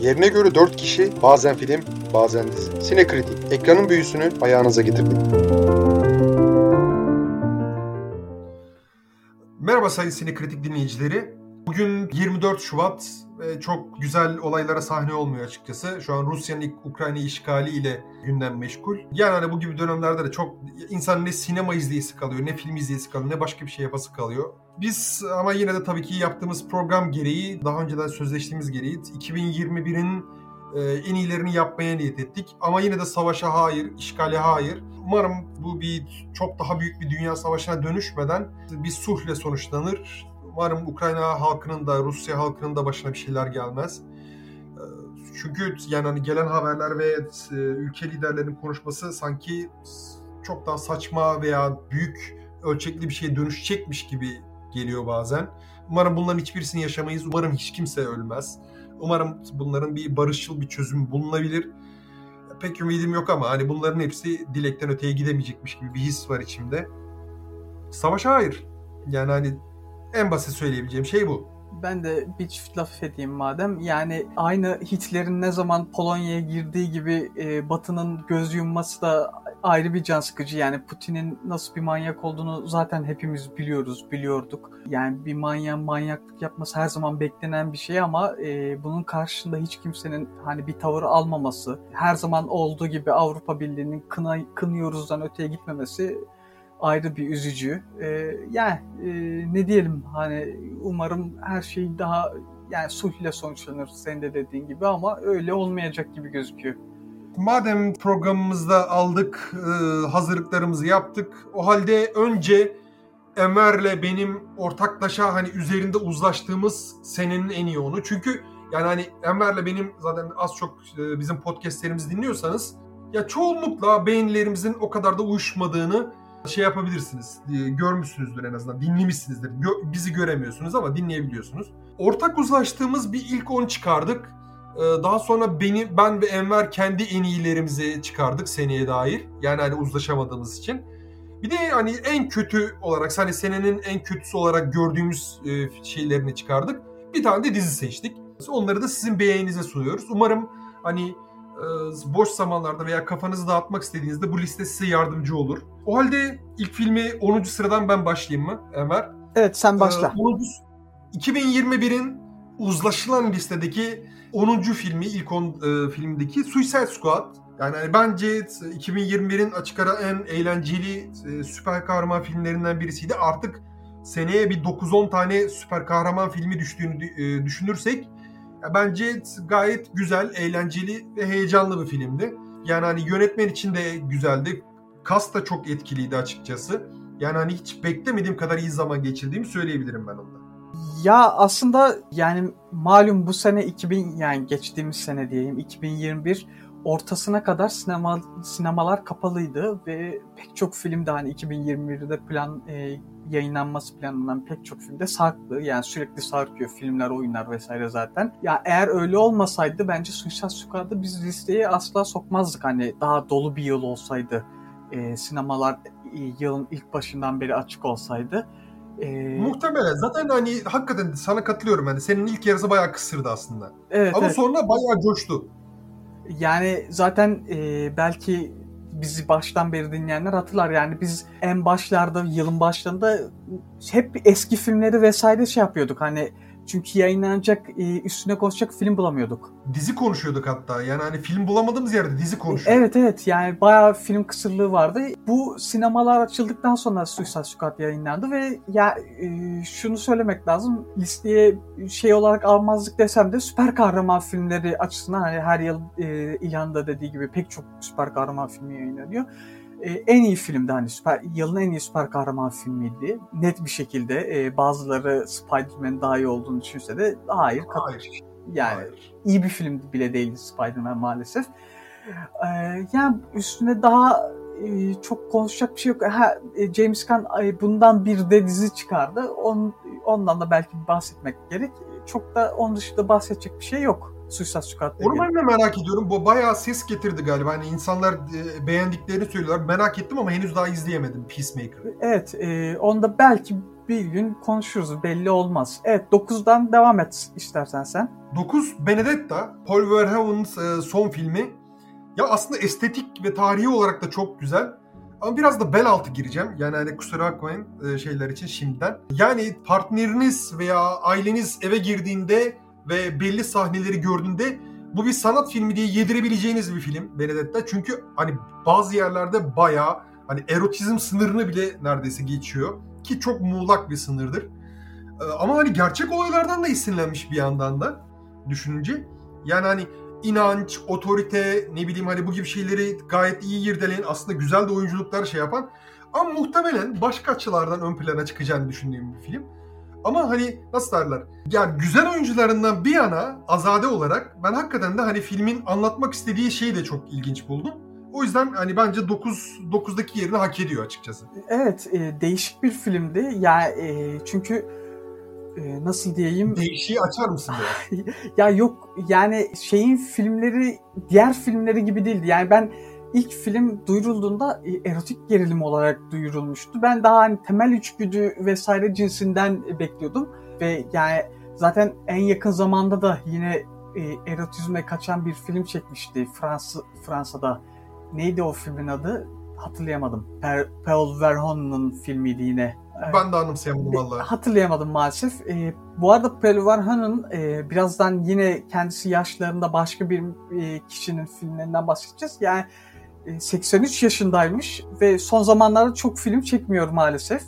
Yerine göre 4 kişi bazen film bazen dizi. Sinekritik ekranın büyüsünü ayağınıza getirdik. Merhaba sayın Sinekritik dinleyicileri. Bugün 24 Şubat çok güzel olaylara sahne olmuyor açıkçası. Şu an Rusya'nın Ukrayna işgali ile gündem meşgul. Yani hani bu gibi dönemlerde de çok insan ne sinema izleyisi kalıyor, ne film izleyisi kalıyor, ne başka bir şey yapası kalıyor. Biz ama yine de tabii ki yaptığımız program gereği, daha önceden sözleştiğimiz gereği 2021'in e, en iyilerini yapmaya niyet ettik. Ama yine de savaşa hayır, işgale hayır. Umarım bu bir çok daha büyük bir dünya savaşına dönüşmeden bir sulhle sonuçlanır. Umarım Ukrayna halkının da Rusya halkının da başına bir şeyler gelmez. E, çünkü yani hani gelen haberler ve e, ülke liderlerinin konuşması sanki çok daha saçma veya büyük ölçekli bir şeye dönüşecekmiş gibi geliyor bazen. Umarım bunların hiçbirisini yaşamayız. Umarım hiç kimse ölmez. Umarım bunların bir barışçıl bir çözüm bulunabilir. Pek ümidim yok ama hani bunların hepsi dilekten öteye gidemeyecekmiş gibi bir his var içimde. Savaşa hayır. Yani hani en basit söyleyebileceğim şey bu. Ben de bir çift laf edeyim madem. Yani aynı Hitler'in ne zaman Polonya'ya girdiği gibi e, Batı'nın göz yumması da ayrı bir can sıkıcı. Yani Putin'in nasıl bir manyak olduğunu zaten hepimiz biliyoruz, biliyorduk. Yani bir manyağın manyaklık yapması her zaman beklenen bir şey ama e, bunun karşısında hiç kimsenin hani bir tavır almaması, her zaman olduğu gibi Avrupa Birliği'nin kına, kınıyoruzdan öteye gitmemesi ayrı bir üzücü. Ee, yani e, ne diyelim hani umarım her şey daha yani sulh sonuçlanır senin de dediğin gibi ama öyle olmayacak gibi gözüküyor. Madem programımızda aldık, e, hazırlıklarımızı yaptık. O halde önce Ömer'le benim ortaklaşa hani üzerinde uzlaştığımız senenin en iyi onu. Çünkü yani hani Ömer'le benim zaten az çok e, bizim podcastlerimizi dinliyorsanız ya çoğunlukla beğenilerimizin o kadar da uyuşmadığını şey yapabilirsiniz. E, görmüşsünüzdür en azından. Dinlemişsinizdir. Gö- bizi göremiyorsunuz ama dinleyebiliyorsunuz. Ortak uzlaştığımız bir ilk 10 çıkardık. Ee, daha sonra beni ben ve Enver kendi en iyilerimizi çıkardık seneye dair. Yani hani uzlaşamadığımız için. Bir de hani en kötü olarak hani senenin en kötüsü olarak gördüğümüz e, şeylerini çıkardık. Bir tane de dizi seçtik. Onları da sizin beğeninize sunuyoruz. Umarım hani boş zamanlarda veya kafanızı dağıtmak istediğinizde bu liste size yardımcı olur. O halde ilk filmi 10. sıradan ben başlayayım mı Enver? Evet sen başla. 2021'in uzlaşılan listedeki 10. filmi ilk 10 e, filmdeki Suicide Squad. Yani hani bence 2021'in açık ara en eğlenceli e, süper kahraman filmlerinden birisiydi. Artık seneye bir 9-10 tane süper kahraman filmi düştüğünü e, düşünürsek bence gayet güzel, eğlenceli ve heyecanlı bir filmdi. Yani hani yönetmen için de güzeldi. Kas da çok etkiliydi açıkçası. Yani hani hiç beklemediğim kadar iyi zaman geçirdiğimi söyleyebilirim ben onda. Ya aslında yani malum bu sene 2000 yani geçtiğimiz sene diyeyim 2021 ortasına kadar sinema sinemalar kapalıydı ve pek çok film de hani 2021'de plan e, yayınlanması planlanan pek çok filmde sarktı. Yani sürekli sarkıyor filmler, oyunlar vesaire zaten. Ya eğer öyle olmasaydı bence Suicide Squad'ı biz listeye asla sokmazdık. Hani daha dolu bir yıl olsaydı e, sinemalar e, yılın ilk başından beri açık olsaydı ee, Muhtemelen. Zaten hani hakikaten sana katılıyorum. Hani senin ilk yarısı bayağı kısırdı aslında. Evet, Ama evet. sonra bayağı coştu. Yani zaten e, belki bizi baştan beri dinleyenler hatırlar. Yani biz en başlarda, yılın başlarında hep eski filmleri vesaire şey yapıyorduk. Hani çünkü yayınlanacak, e, üstüne konuşacak film bulamıyorduk. Dizi konuşuyorduk hatta. Yani hani film bulamadığımız yerde dizi konuşuyorduk. Evet evet yani bayağı film kısırlığı vardı. Bu sinemalar açıldıktan sonra Suicide Squad yayınlandı ve ya e, şunu söylemek lazım. Listeye şey olarak almazdık desem de süper kahraman filmleri açısından hani her yıl e, ilanda dediği gibi pek çok süper kahraman filmi yayınlanıyor e, en iyi filmdi hani süper yılın en iyi süper kahraman filmiydi. Net bir şekilde e, bazıları Spider-Man daha iyi olduğunu düşünse de hayır. Hayır. Yani hayır. iyi bir film bile değildi Spider-Man maalesef. E, yani üstüne daha e, çok konuşacak bir şey yok. Ha, e, James Gunn e, bundan bir de dizi çıkardı. On, ondan da belki bahsetmek gerek. Çok da onun dışında bahsedecek bir şey yok. Suicide Squad. Onu ben de merak ediyorum. Bu bayağı ses getirdi galiba. Hani insanlar beğendiklerini söylüyorlar. Merak ettim ama henüz daha izleyemedim Peacemaker'ı. Evet. E, onda belki bir gün konuşuruz belli olmaz. Evet 9'dan devam et istersen sen. 9 Benedetta, Paul Verhoeven'ın e, son filmi. Ya aslında estetik ve tarihi olarak da çok güzel. Ama biraz da bel altı gireceğim. Yani hani kusura bakmayın e, şeyler için şimdiden. Yani partneriniz veya aileniz eve girdiğinde ve belli sahneleri gördüğünde bu bir sanat filmi diye yedirebileceğiniz bir film Benedetta. Çünkü hani bazı yerlerde bayağı hani erotizm sınırını bile neredeyse geçiyor. Ki çok muğlak bir sınırdır. Ee, ama hani gerçek olaylardan da esinlenmiş bir yandan da düşününce. Yani hani inanç, otorite, ne bileyim hani bu gibi şeyleri gayet iyi irdeleyen aslında güzel de oyunculuklar şey yapan ama muhtemelen başka açılardan ön plana çıkacağını düşündüğüm bir film. Ama hani nasıl derler? Yani güzel oyuncularından bir yana azade olarak ben hakikaten de hani filmin anlatmak istediği şeyi de çok ilginç buldum. O yüzden hani bence 9 9'daki yerini hak ediyor açıkçası. Evet, e, değişik bir filmdi. Ya yani, e, çünkü e, nasıl diyeyim? Değişiği açar mısın ya? ya yok yani şeyin filmleri diğer filmleri gibi değildi. Yani ben ilk film duyurulduğunda e, erotik gerilim olarak duyurulmuştu. Ben daha hani temel içgüdü vesaire cinsinden bekliyordum ve yani zaten en yakın zamanda da yine e, erotizme kaçan bir film çekmişti Fransa Fransa'da. Neydi o filmin adı? Hatırlayamadım. Paul Verhoeven'ın filmiydi yine. Ben de anımsayamadım valla. Hatırlayamadım maalesef. E, bu arada Paul Verhoeven'ın e, birazdan yine kendisi yaşlarında başka bir e, kişinin filmlerinden bahsedeceğiz. Yani 83 e, yaşındaymış ve son zamanlarda çok film çekmiyor maalesef.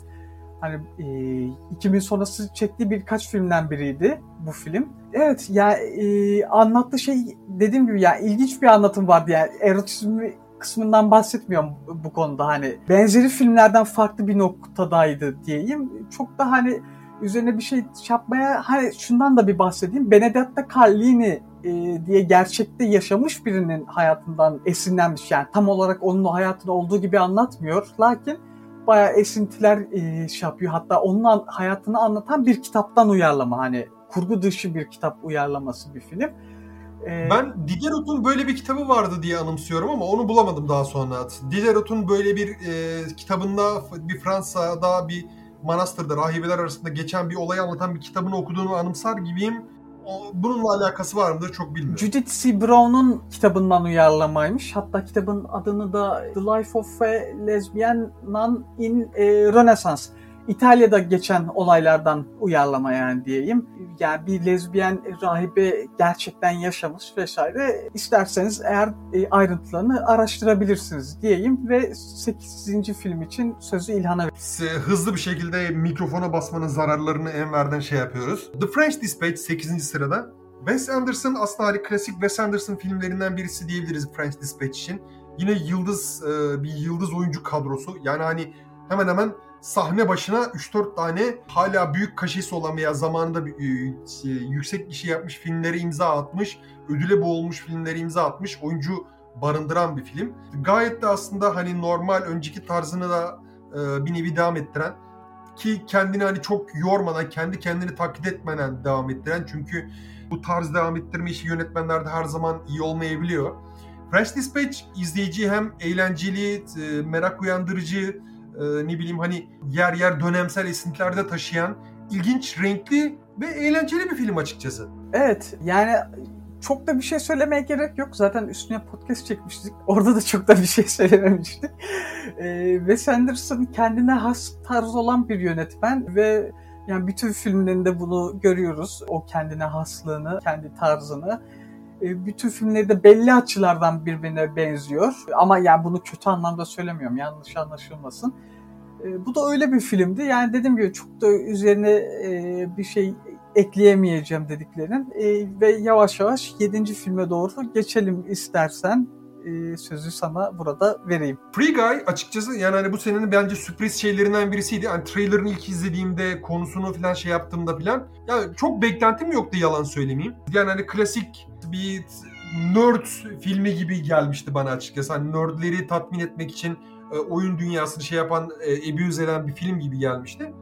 Hani e, 2000 sonrası çektiği birkaç filmden biriydi bu film. Evet ya e, anlattığı şey dediğim gibi ya ilginç bir anlatım vardı yani erotizmi kısmından bahsetmiyorum bu konuda hani benzeri filmlerden farklı bir noktadaydı diyeyim. Çok da hani üzerine bir şey yapmaya hani şundan da bir bahsedeyim. Benedetta Carlini e, diye gerçekte yaşamış birinin hayatından esinlenmiş. Yani tam olarak onun o hayatını olduğu gibi anlatmıyor. Lakin bayağı esintiler e, şey yapıyor. Hatta onun hayatını anlatan bir kitaptan uyarlama. Hani kurgu dışı bir kitap uyarlaması bir film. Ee, ben Diderot'un böyle bir kitabı vardı diye anımsıyorum ama onu bulamadım daha sonra. Diderot'un böyle bir e, kitabında bir Fransa'da bir manastırda rahibeler arasında geçen bir olayı anlatan bir kitabını okuduğunu anımsar gibiyim bununla alakası var mıdır çok bilmiyorum. Judith C. Brown'un kitabından uyarlamaymış. Hatta kitabın adını da The Life of a Lesbian Nun in e, Renaissance İtalya'da geçen olaylardan uyarlama yani diyeyim. Yani bir lezbiyen rahibe gerçekten yaşamış vesaire. İsterseniz eğer e, ayrıntılarını araştırabilirsiniz diyeyim ve 8. film için sözü İlhan'a Hızlı bir şekilde mikrofona basmanın zararlarını Enver'den şey yapıyoruz. The French Dispatch 8. sırada. Wes Anderson aslında hani klasik Wes Anderson filmlerinden birisi diyebiliriz French Dispatch için. Yine yıldız e, bir yıldız oyuncu kadrosu. Yani hani hemen hemen sahne başına 3-4 tane hala büyük kaşesi olan veya zamanında bir, e, şey, yüksek şey yapmış filmlere imza atmış, ödüle boğulmuş filmlere imza atmış oyuncu barındıran bir film. Gayet de aslında hani normal önceki tarzını da e, bir nevi devam ettiren ki kendini hani çok yormadan, kendi kendini taklit etmeden devam ettiren çünkü bu tarz devam ettirme işi yönetmenlerde her zaman iyi olmayabiliyor. French Dispatch izleyici hem eğlenceli, e, merak uyandırıcı, e, ne bileyim hani yer yer dönemsel esintilerde taşıyan ilginç, renkli ve eğlenceli bir film açıkçası. Evet yani çok da bir şey söylemeye gerek yok. Zaten üstüne podcast çekmiştik. Orada da çok da bir şey söylememiştik. Ee, Wes Anderson kendine has tarz olan bir yönetmen ve yani bütün filmlerinde bunu görüyoruz. O kendine haslığını, kendi tarzını. Ee, bütün filmleri de belli açılardan birbirine benziyor. Ama yani bunu kötü anlamda söylemiyorum. Yanlış anlaşılmasın. E, bu da öyle bir filmdi. Yani dediğim gibi çok da üzerine e, bir şey ekleyemeyeceğim dediklerin. E, ve yavaş yavaş 7. filme doğru geçelim istersen. E, sözü sana burada vereyim. Free Guy açıkçası yani hani bu senenin bence sürpriz şeylerinden birisiydi. Hani trailer'ını ilk izlediğimde konusunu falan şey yaptığımda falan ya çok beklentim yoktu yalan söylemeyeyim. Yani hani klasik bir nerd filmi gibi gelmişti bana açıkçası. Hani nerdleri tatmin etmek için e, oyun dünyasını şey yapan, e, abuse bir film gibi gelmişti.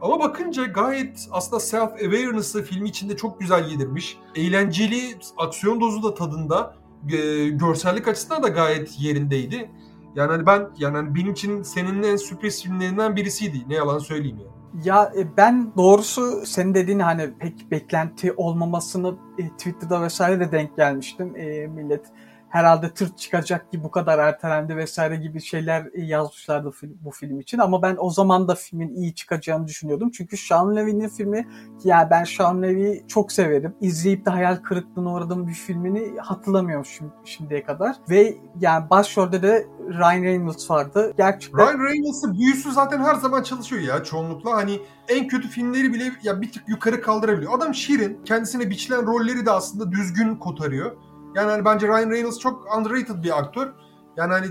Ama bakınca gayet aslında self-awareness'ı filmi içinde çok güzel yedirmiş. Eğlenceli, aksiyon dozu da tadında, e, görsellik açısından da gayet yerindeydi. Yani hani ben yani hani benim için senin en sürpriz filmlerinden birisiydi. Ne yalan söyleyeyim yani. Ya e, ben doğrusu senin dediğin hani pek beklenti olmamasını e, Twitter'da vesaire de denk gelmiştim. E, millet herhalde tırt çıkacak ki bu kadar ertelendi vesaire gibi şeyler yazmışlardı bu film için. Ama ben o zaman da filmin iyi çıkacağını düşünüyordum. Çünkü Sean Levy'nin filmi yani ben Sean Levy'yi çok severim. İzleyip de hayal kırıklığına uğradığım bir filmini hatırlamıyorum şimdi, şimdiye kadar. Ve yani başrolde de Ryan Reynolds vardı. Gerçekten... Ryan Reynolds'ın büyüsü zaten her zaman çalışıyor ya çoğunlukla. Hani en kötü filmleri bile ya bir tık yukarı kaldırabiliyor. Adam şirin. Kendisine biçilen rolleri de aslında düzgün kotarıyor. Yani hani bence Ryan Reynolds çok underrated bir aktör. Yani hani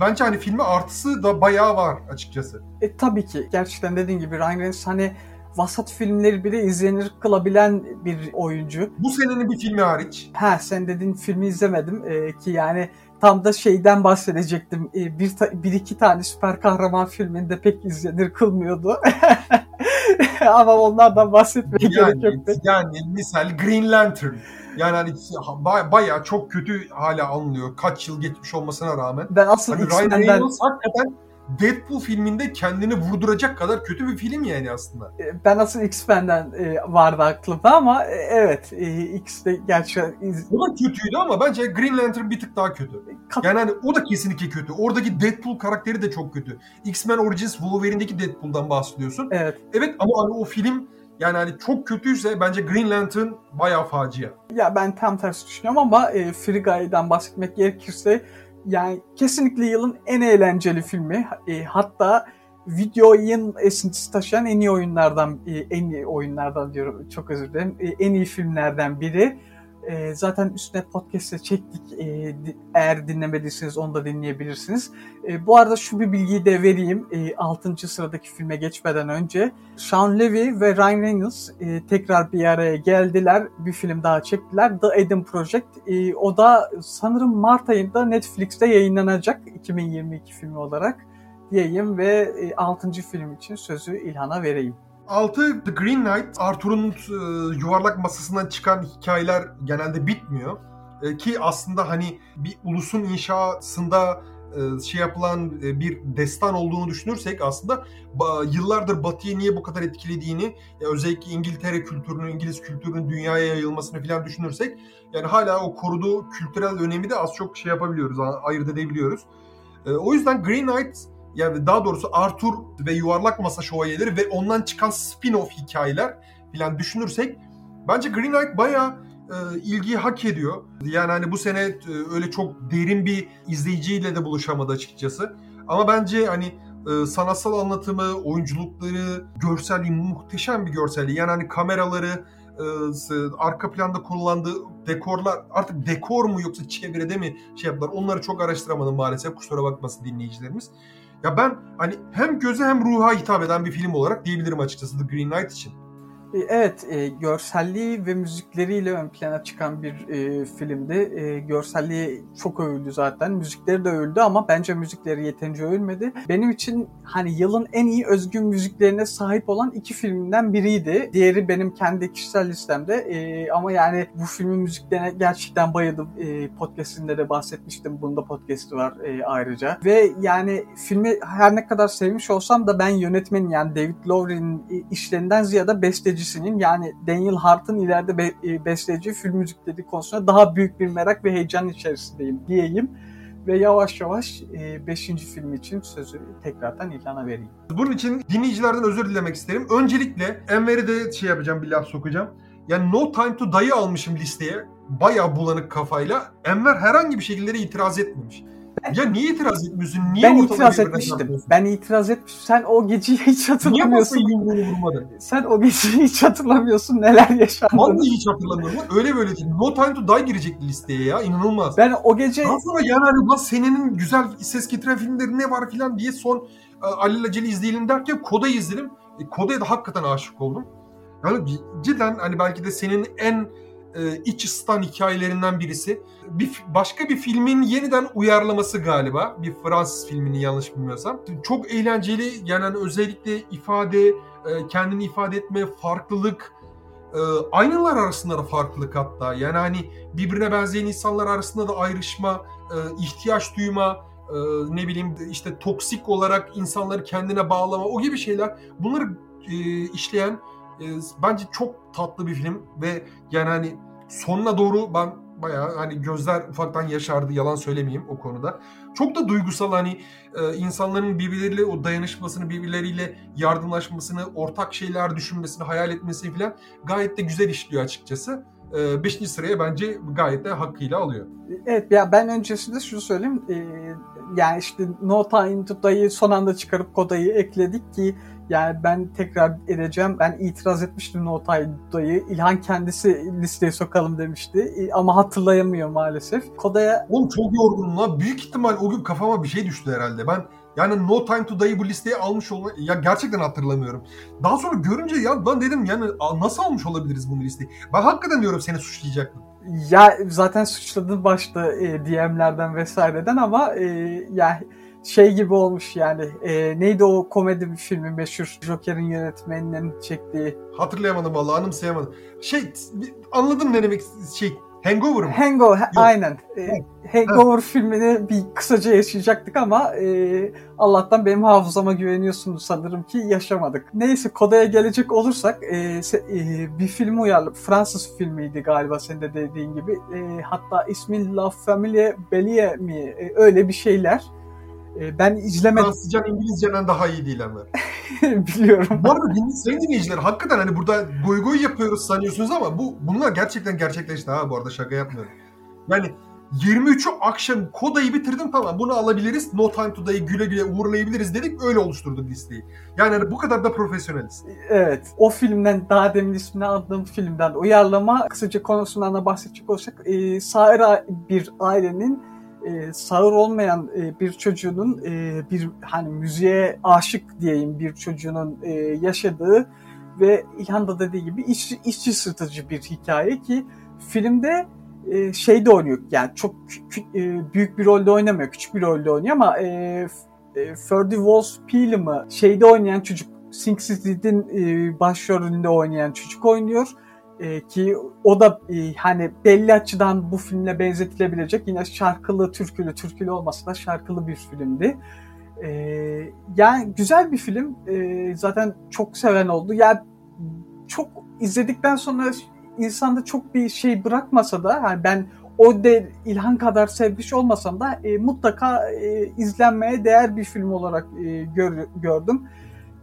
bence hani filme artısı da bayağı var açıkçası. E tabii ki. Gerçekten dediğin gibi Ryan Reynolds hani vasat filmleri bile izlenir kılabilen bir oyuncu. Bu senenin bir filmi hariç. Ha sen dediğin filmi izlemedim ee, ki yani tam da şeyden bahsedecektim. Ee, bir, bir iki tane süper kahraman filminde pek izlenir kılmıyordu. Ama onlardan bahsetmeye yani, gerek yok. Yani misal Green Lantern. Yani hani bayağı çok kötü hala alınıyor. Kaç yıl geçmiş olmasına rağmen. Ben asıl hani Ryan Reynolds hakikaten Deadpool filminde kendini vurduracak kadar kötü bir film yani aslında. E, ben asıl X-Men'den e, vardı aklımda ama e, evet X de gerçekten... O da kötüydü ama bence Green Lantern bir tık daha kötü. Yani hani o da kesinlikle kötü. Oradaki Deadpool karakteri de çok kötü. X-Men Origins Wolverine'deki Deadpool'dan bahsediyorsun. Evet. Evet ama hani o film yani hani çok kötüyse bence Green Lantern bayağı facia. Ya ben tam tersi düşünüyorum ama e, Free Guy'dan bahsetmek gerekirse yani kesinlikle yılın en eğlenceli filmi. E, hatta video oyun esintisi taşıyan en iyi oyunlardan e, en iyi oyunlardan diyorum çok özür dilerim. E, en iyi filmlerden biri. E, zaten üstüne podcast'te çektik. E, eğer dinlemediyseniz onu da dinleyebilirsiniz. E, bu arada şu bir bilgiyi de vereyim. E, 6. sıradaki filme geçmeden önce. Sean Levy ve Ryan Reynolds e, tekrar bir araya geldiler. Bir film daha çektiler. The Eden Project. E, o da sanırım Mart ayında Netflix'te yayınlanacak. 2022 filmi olarak diyeyim ve e, 6. film için sözü İlhan'a vereyim. 6 The Green Knight, Arthur'un e, yuvarlak masasından çıkan hikayeler genelde bitmiyor. E, ki aslında hani bir ulusun inşasında e, şey yapılan e, bir destan olduğunu düşünürsek aslında ba, yıllardır Batı'yı niye bu kadar etkilediğini ya özellikle İngiltere kültürünün, İngiliz kültürünün dünyaya yayılmasını falan düşünürsek yani hala o koruduğu kültürel önemi de az çok şey yapabiliyoruz, ayırt edebiliyoruz. E, o yüzden Green Knight yani daha doğrusu Arthur ve Yuvarlak Masa Şövalyeleri ve ondan çıkan spin-off hikayeler falan düşünürsek bence Green Knight bayağı e, ilgiyi hak ediyor. Yani hani bu sene e, öyle çok derin bir izleyiciyle de buluşamadı açıkçası. Ama bence hani e, sanatsal anlatımı, oyunculukları, görselliği muhteşem bir görselliği. Yani hani kameraları, e, arka planda kullandığı dekorlar artık dekor mu yoksa çevrede mi şey yaptılar onları çok araştıramadım maalesef kusura bakmasın dinleyicilerimiz. Ya ben hani hem göze hem ruha hitap eden bir film olarak diyebilirim açıkçası The Green Knight için. E, evet, e, görselliği ve müzikleriyle ön plana çıkan bir e, filmdi. E, görselliği çok övüldü zaten. Müzikleri de övüldü ama bence müzikleri yeterince övülmedi. Benim için hani yılın en iyi özgün müziklerine sahip olan iki filmden biriydi. Diğeri benim kendi kişisel listemde. E, ama yani bu filmin müziklerine gerçekten bayıldım. E, podcastinde de bahsetmiştim. Bunda podcast'i var e, ayrıca. Ve yani filmi her ne kadar sevmiş olsam da ben yönetmenin yani David Lowery'nin işlerinden ziyade besteci besteleyicisinin yani Daniel Hart'ın ileride be, e, besteleyeceği film müzikleri konusunda daha büyük bir merak ve heyecan içerisindeyim diyeyim. Ve yavaş yavaş 5. E, film için sözü tekrardan İlhan'a vereyim. Bunun için dinleyicilerden özür dilemek isterim. Öncelikle Enver'e de şey yapacağım bir laf sokacağım. Yani No Time to Die'ı almışım listeye. Bayağı bulanık kafayla. Enver herhangi bir şekilde itiraz etmemiş. Ya niye itiraz etmiyorsun? Niye ben itiraz etmiştim. Ben itiraz etmiştim. Sen o geceyi hiç hatırlamıyorsun. Niye yumruğunu vurmadın? Sen o geceyi hiç hatırlamıyorsun. Neler yaşandığını. Vallahi hiç hatırlamıyorum. Öyle böyle değil. No Time to Die girecek listeye ya. İnanılmaz. Ben o gece... Daha sonra yani hani lan senenin güzel ses getiren filmleri ne var filan diye son e, alelacele izleyelim derken Koda'yı izledim. E, Koda'ya da hakikaten aşık oldum. Yani cidden hani belki de senin en e, iç ısıtan hikayelerinden birisi. Bir başka bir filmin yeniden uyarlaması galiba. Bir Fransız filmini yanlış bilmiyorsam. Çok eğlenceli. Yani hani özellikle ifade, e, kendini ifade etme, farklılık, e, aynalar arasında da farklılık hatta. Yani hani birbirine benzeyen insanlar arasında da ayrışma, e, ihtiyaç duyma, ne bileyim işte toksik olarak insanları kendine bağlama o gibi şeyler bunları işleyen e, bence çok tatlı bir film ve yani hani sonuna doğru ben bayağı hani gözler ufaktan yaşardı yalan söylemeyeyim o konuda. Çok da duygusal hani e, insanların birbirleriyle o dayanışmasını, birbirleriyle yardımlaşmasını, ortak şeyler düşünmesini, hayal etmesini falan gayet de güzel işliyor açıkçası. 5. E, sıraya bence gayet de hakkıyla alıyor. Evet ya ben öncesinde şunu söyleyeyim. E, yani işte No Time to Die'yi son anda çıkarıp Koda'yı ekledik ki yani ben tekrar edeceğim. Ben itiraz etmiştim No Time to Die'yi. İlhan kendisi listeye sokalım demişti. E, ama hatırlayamıyor maalesef. Koda'ya... Oğlum çok yorgunum lan. Büyük ihtimal o gün kafama bir şey düştü herhalde. Ben yani No Time to Die bu listeye almış olma ya gerçekten hatırlamıyorum. Daha sonra görünce ya ben dedim yani nasıl almış olabiliriz bunu listeye? Ben hakikaten diyorum seni suçlayacaktım. Ya zaten suçladın başta e, DM'lerden vesaireden ama e, ya şey gibi olmuş yani. E, neydi o komedi bir filmi meşhur Joker'in yönetmeninin çektiği? Hatırlayamadım vallahi anımsayamadım. Şey anladım ne demek şey Hangover mı? Hangover, Yok. aynen. E, Hangover ha. filmini bir kısaca yaşayacaktık ama e, Allah'tan benim hafızama güveniyorsunuz sanırım ki yaşamadık. Neyse Koda'ya gelecek olursak e, se, e, bir film uyarlı. Fransız filmiydi galiba senin de dediğin gibi. E, hatta ismi La Famille Bellier mi? E, öyle bir şeyler. E, ben izlemedim. Fransızcan İngilizceden daha iyi değil ama. Biliyorum. Bu arada din, sayın dinleyiciler hakikaten hani burada goy goy yapıyoruz sanıyorsunuz ama bu bunlar gerçekten gerçekleşti ha bu arada şaka yapmıyorum. Yani 23'ü akşam kodayı bitirdim tamam bunu alabiliriz. No Time to Die'yi güle güle uğurlayabiliriz dedik öyle oluşturduk listeyi. Yani hani bu kadar da profesyoneliz. Evet. O filmden daha demin ismini aldığım filmden uyarlama kısaca konusundan da bahsedecek olsak e, Sair bir ailenin e, sağır olmayan e, bir çocuğunun e, bir hani müziğe aşık diyeyim bir çocuğunun e, yaşadığı ve İlhan da dediği gibi iç, içi sırtıcı bir hikaye ki filmde e, şey de oynuyor. Yani çok e, büyük bir rolde oynamıyor küçük bir rolde oynuyor ama e, e, Ferdy Walsh Peel'ımı şeyde oynayan çocuk Sing City'nin e, başrolünde oynayan çocuk oynuyor e, ki o da e, hani belli açıdan bu filmle benzetilebilecek yine şarkılı türkülü türkülü olmasa da şarkılı bir filmdi. E, yani güzel bir film. E, zaten çok seven oldu. Yani çok izledikten sonra insanda çok bir şey bırakmasa da yani ben o de İlhan kadar sevmiş olmasam da e, mutlaka e, izlenmeye değer bir film olarak e, gör, gördüm.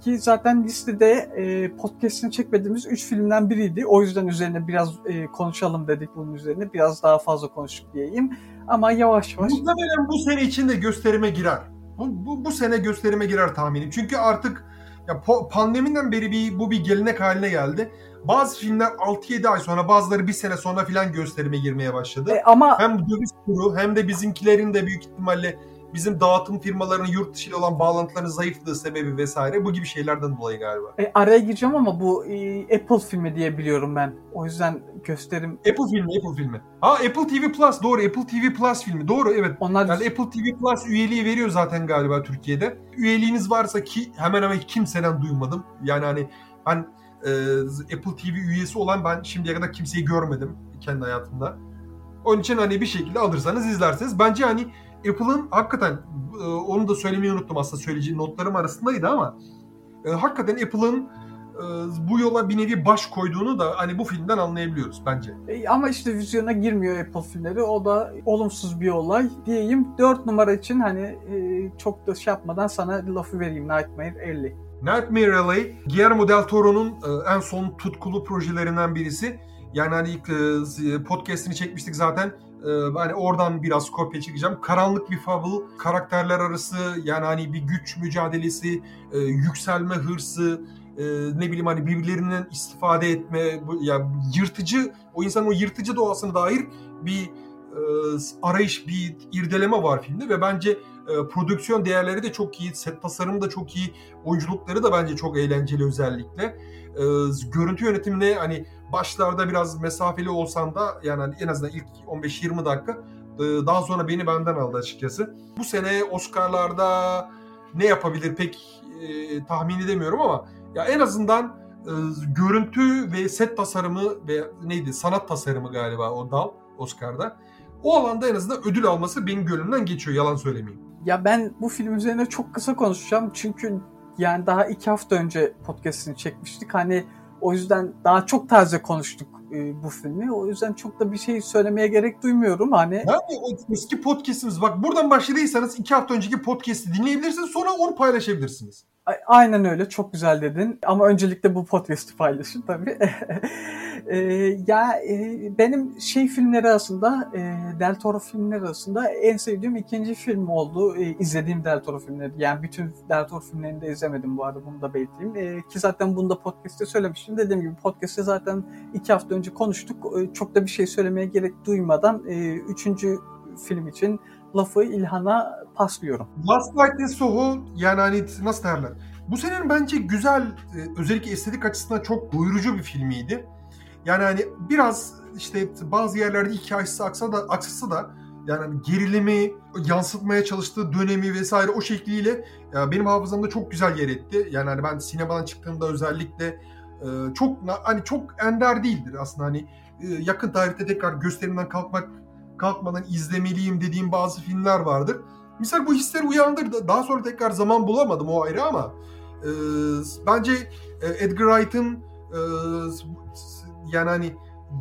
Ki zaten listede e, podcast'ini çekmediğimiz 3 filmden biriydi. O yüzden üzerine biraz e, konuşalım dedik bunun üzerine. Biraz daha fazla konuştuk diyeyim. Ama yavaş yavaş... Muhtemelen bu sene içinde gösterime girer. Bu, bu, bu sene gösterime girer tahminim. Çünkü artık ya pandemiden beri bir bu bir gelenek haline geldi. Bazı filmler 6-7 ay sonra bazıları bir sene sonra filan gösterime girmeye başladı. E, ama hem döviz kuru hem de bizimkilerin de büyük ihtimalle bizim dağıtım firmalarının yurt dışı ile olan bağlantılarının zayıflığı sebebi vesaire bu gibi şeylerden dolayı galiba. E, araya gireceğim ama bu e, Apple filmi diye biliyorum ben. O yüzden gösterim. Apple filmi, Apple filmi. Ha Apple TV Plus doğru Apple TV Plus filmi doğru evet. Onlar yani Apple TV Plus üyeliği veriyor zaten galiba Türkiye'de. Üyeliğiniz varsa ki hemen hemen kimseden duymadım. Yani hani ben e, Apple TV üyesi olan ben şimdiye kadar kimseyi görmedim kendi hayatımda. Onun için hani bir şekilde alırsanız izlersiniz. Bence hani Apple'ın hakikaten e, onu da söylemeyi unuttum aslında söyleyeceğim notlarım arasındaydı ama e, hakikaten Apple'ın e, bu yola bir nevi baş koyduğunu da hani bu filmden anlayabiliyoruz bence. ama işte vizyona girmiyor Apple filmleri. O da olumsuz bir olay diyeyim. 4 numara için hani çok da şey yapmadan sana lafı vereyim Nightmare 50. Nightmare Alley, Guillermo del Toro'nun en son tutkulu projelerinden birisi. Yani hani podcast'ini çekmiştik zaten ee, hani oradan biraz kopya çekeceğim. Karanlık bir fable, karakterler arası yani hani bir güç mücadelesi, e, yükselme hırsı, e, ne bileyim hani birbirlerinden istifade etme, ya yırtıcı, o insanın o yırtıcı doğasına dair bir e, arayış, bir irdeleme var filmde ve bence e, prodüksiyon değerleri de çok iyi, set tasarımı da çok iyi, oyunculukları da bence çok eğlenceli özellikle. E, görüntü yönetimine hani başlarda biraz mesafeli olsan da yani hani en azından ilk 15-20 dakika e, daha sonra beni benden aldı açıkçası. Bu sene Oscar'larda ne yapabilir pek e, tahmin edemiyorum ama ya en azından e, görüntü ve set tasarımı ve neydi sanat tasarımı galiba o dal Oscar'da. o alanda en azından ödül alması benim gönlümden geçiyor yalan söylemeyeyim. Ya ben bu film üzerine çok kısa konuşacağım çünkü yani daha iki hafta önce podcastini çekmiştik. Hani o yüzden daha çok taze konuştuk e, bu filmi. O yüzden çok da bir şey söylemeye gerek duymuyorum. Hani Yani o eski podcastimiz bak buradan başladıysanız iki hafta önceki podcast'i dinleyebilirsiniz sonra onu paylaşabilirsiniz. Aynen öyle çok güzel dedin ama öncelikle bu podcast'i paylaşın tabii. Ee, ya e, benim şey filmleri arasında e, Del Toro filmleri arasında en sevdiğim ikinci film oldu. E, izlediğim Del Toro filmleri. Yani bütün Del Toro filmlerini de izlemedim bu arada bunu da belirteyim. E, ki zaten bunu da podcast'te söylemiştim. Dediğim gibi podcast'te zaten iki hafta önce konuştuk. E, çok da bir şey söylemeye gerek duymadan e, üçüncü film için lafı İlhan'a paslıyorum. Last Night in Soho yani hani nasıl derler? Bu senenin bence güzel e, özellikle estetik açısından çok doyurucu bir filmiydi. Yani hani biraz işte bazı yerlerde hikayesi aksa da aksasa da yani hani gerilimi yansıtmaya çalıştığı dönemi vesaire o şekliyle ya benim hafızamda çok güzel yer etti. Yani hani ben sinemadan çıktığımda özellikle e, çok hani çok ender değildir aslında hani e, yakın tarihte tekrar gösterimden kalkmak kalkmadan izlemeliyim dediğim bazı filmler vardır. Misal bu hisleri uyandırdı. Daha sonra tekrar zaman bulamadım o ayrı ama e, bence e, Edgar Wright'ın e, yani hani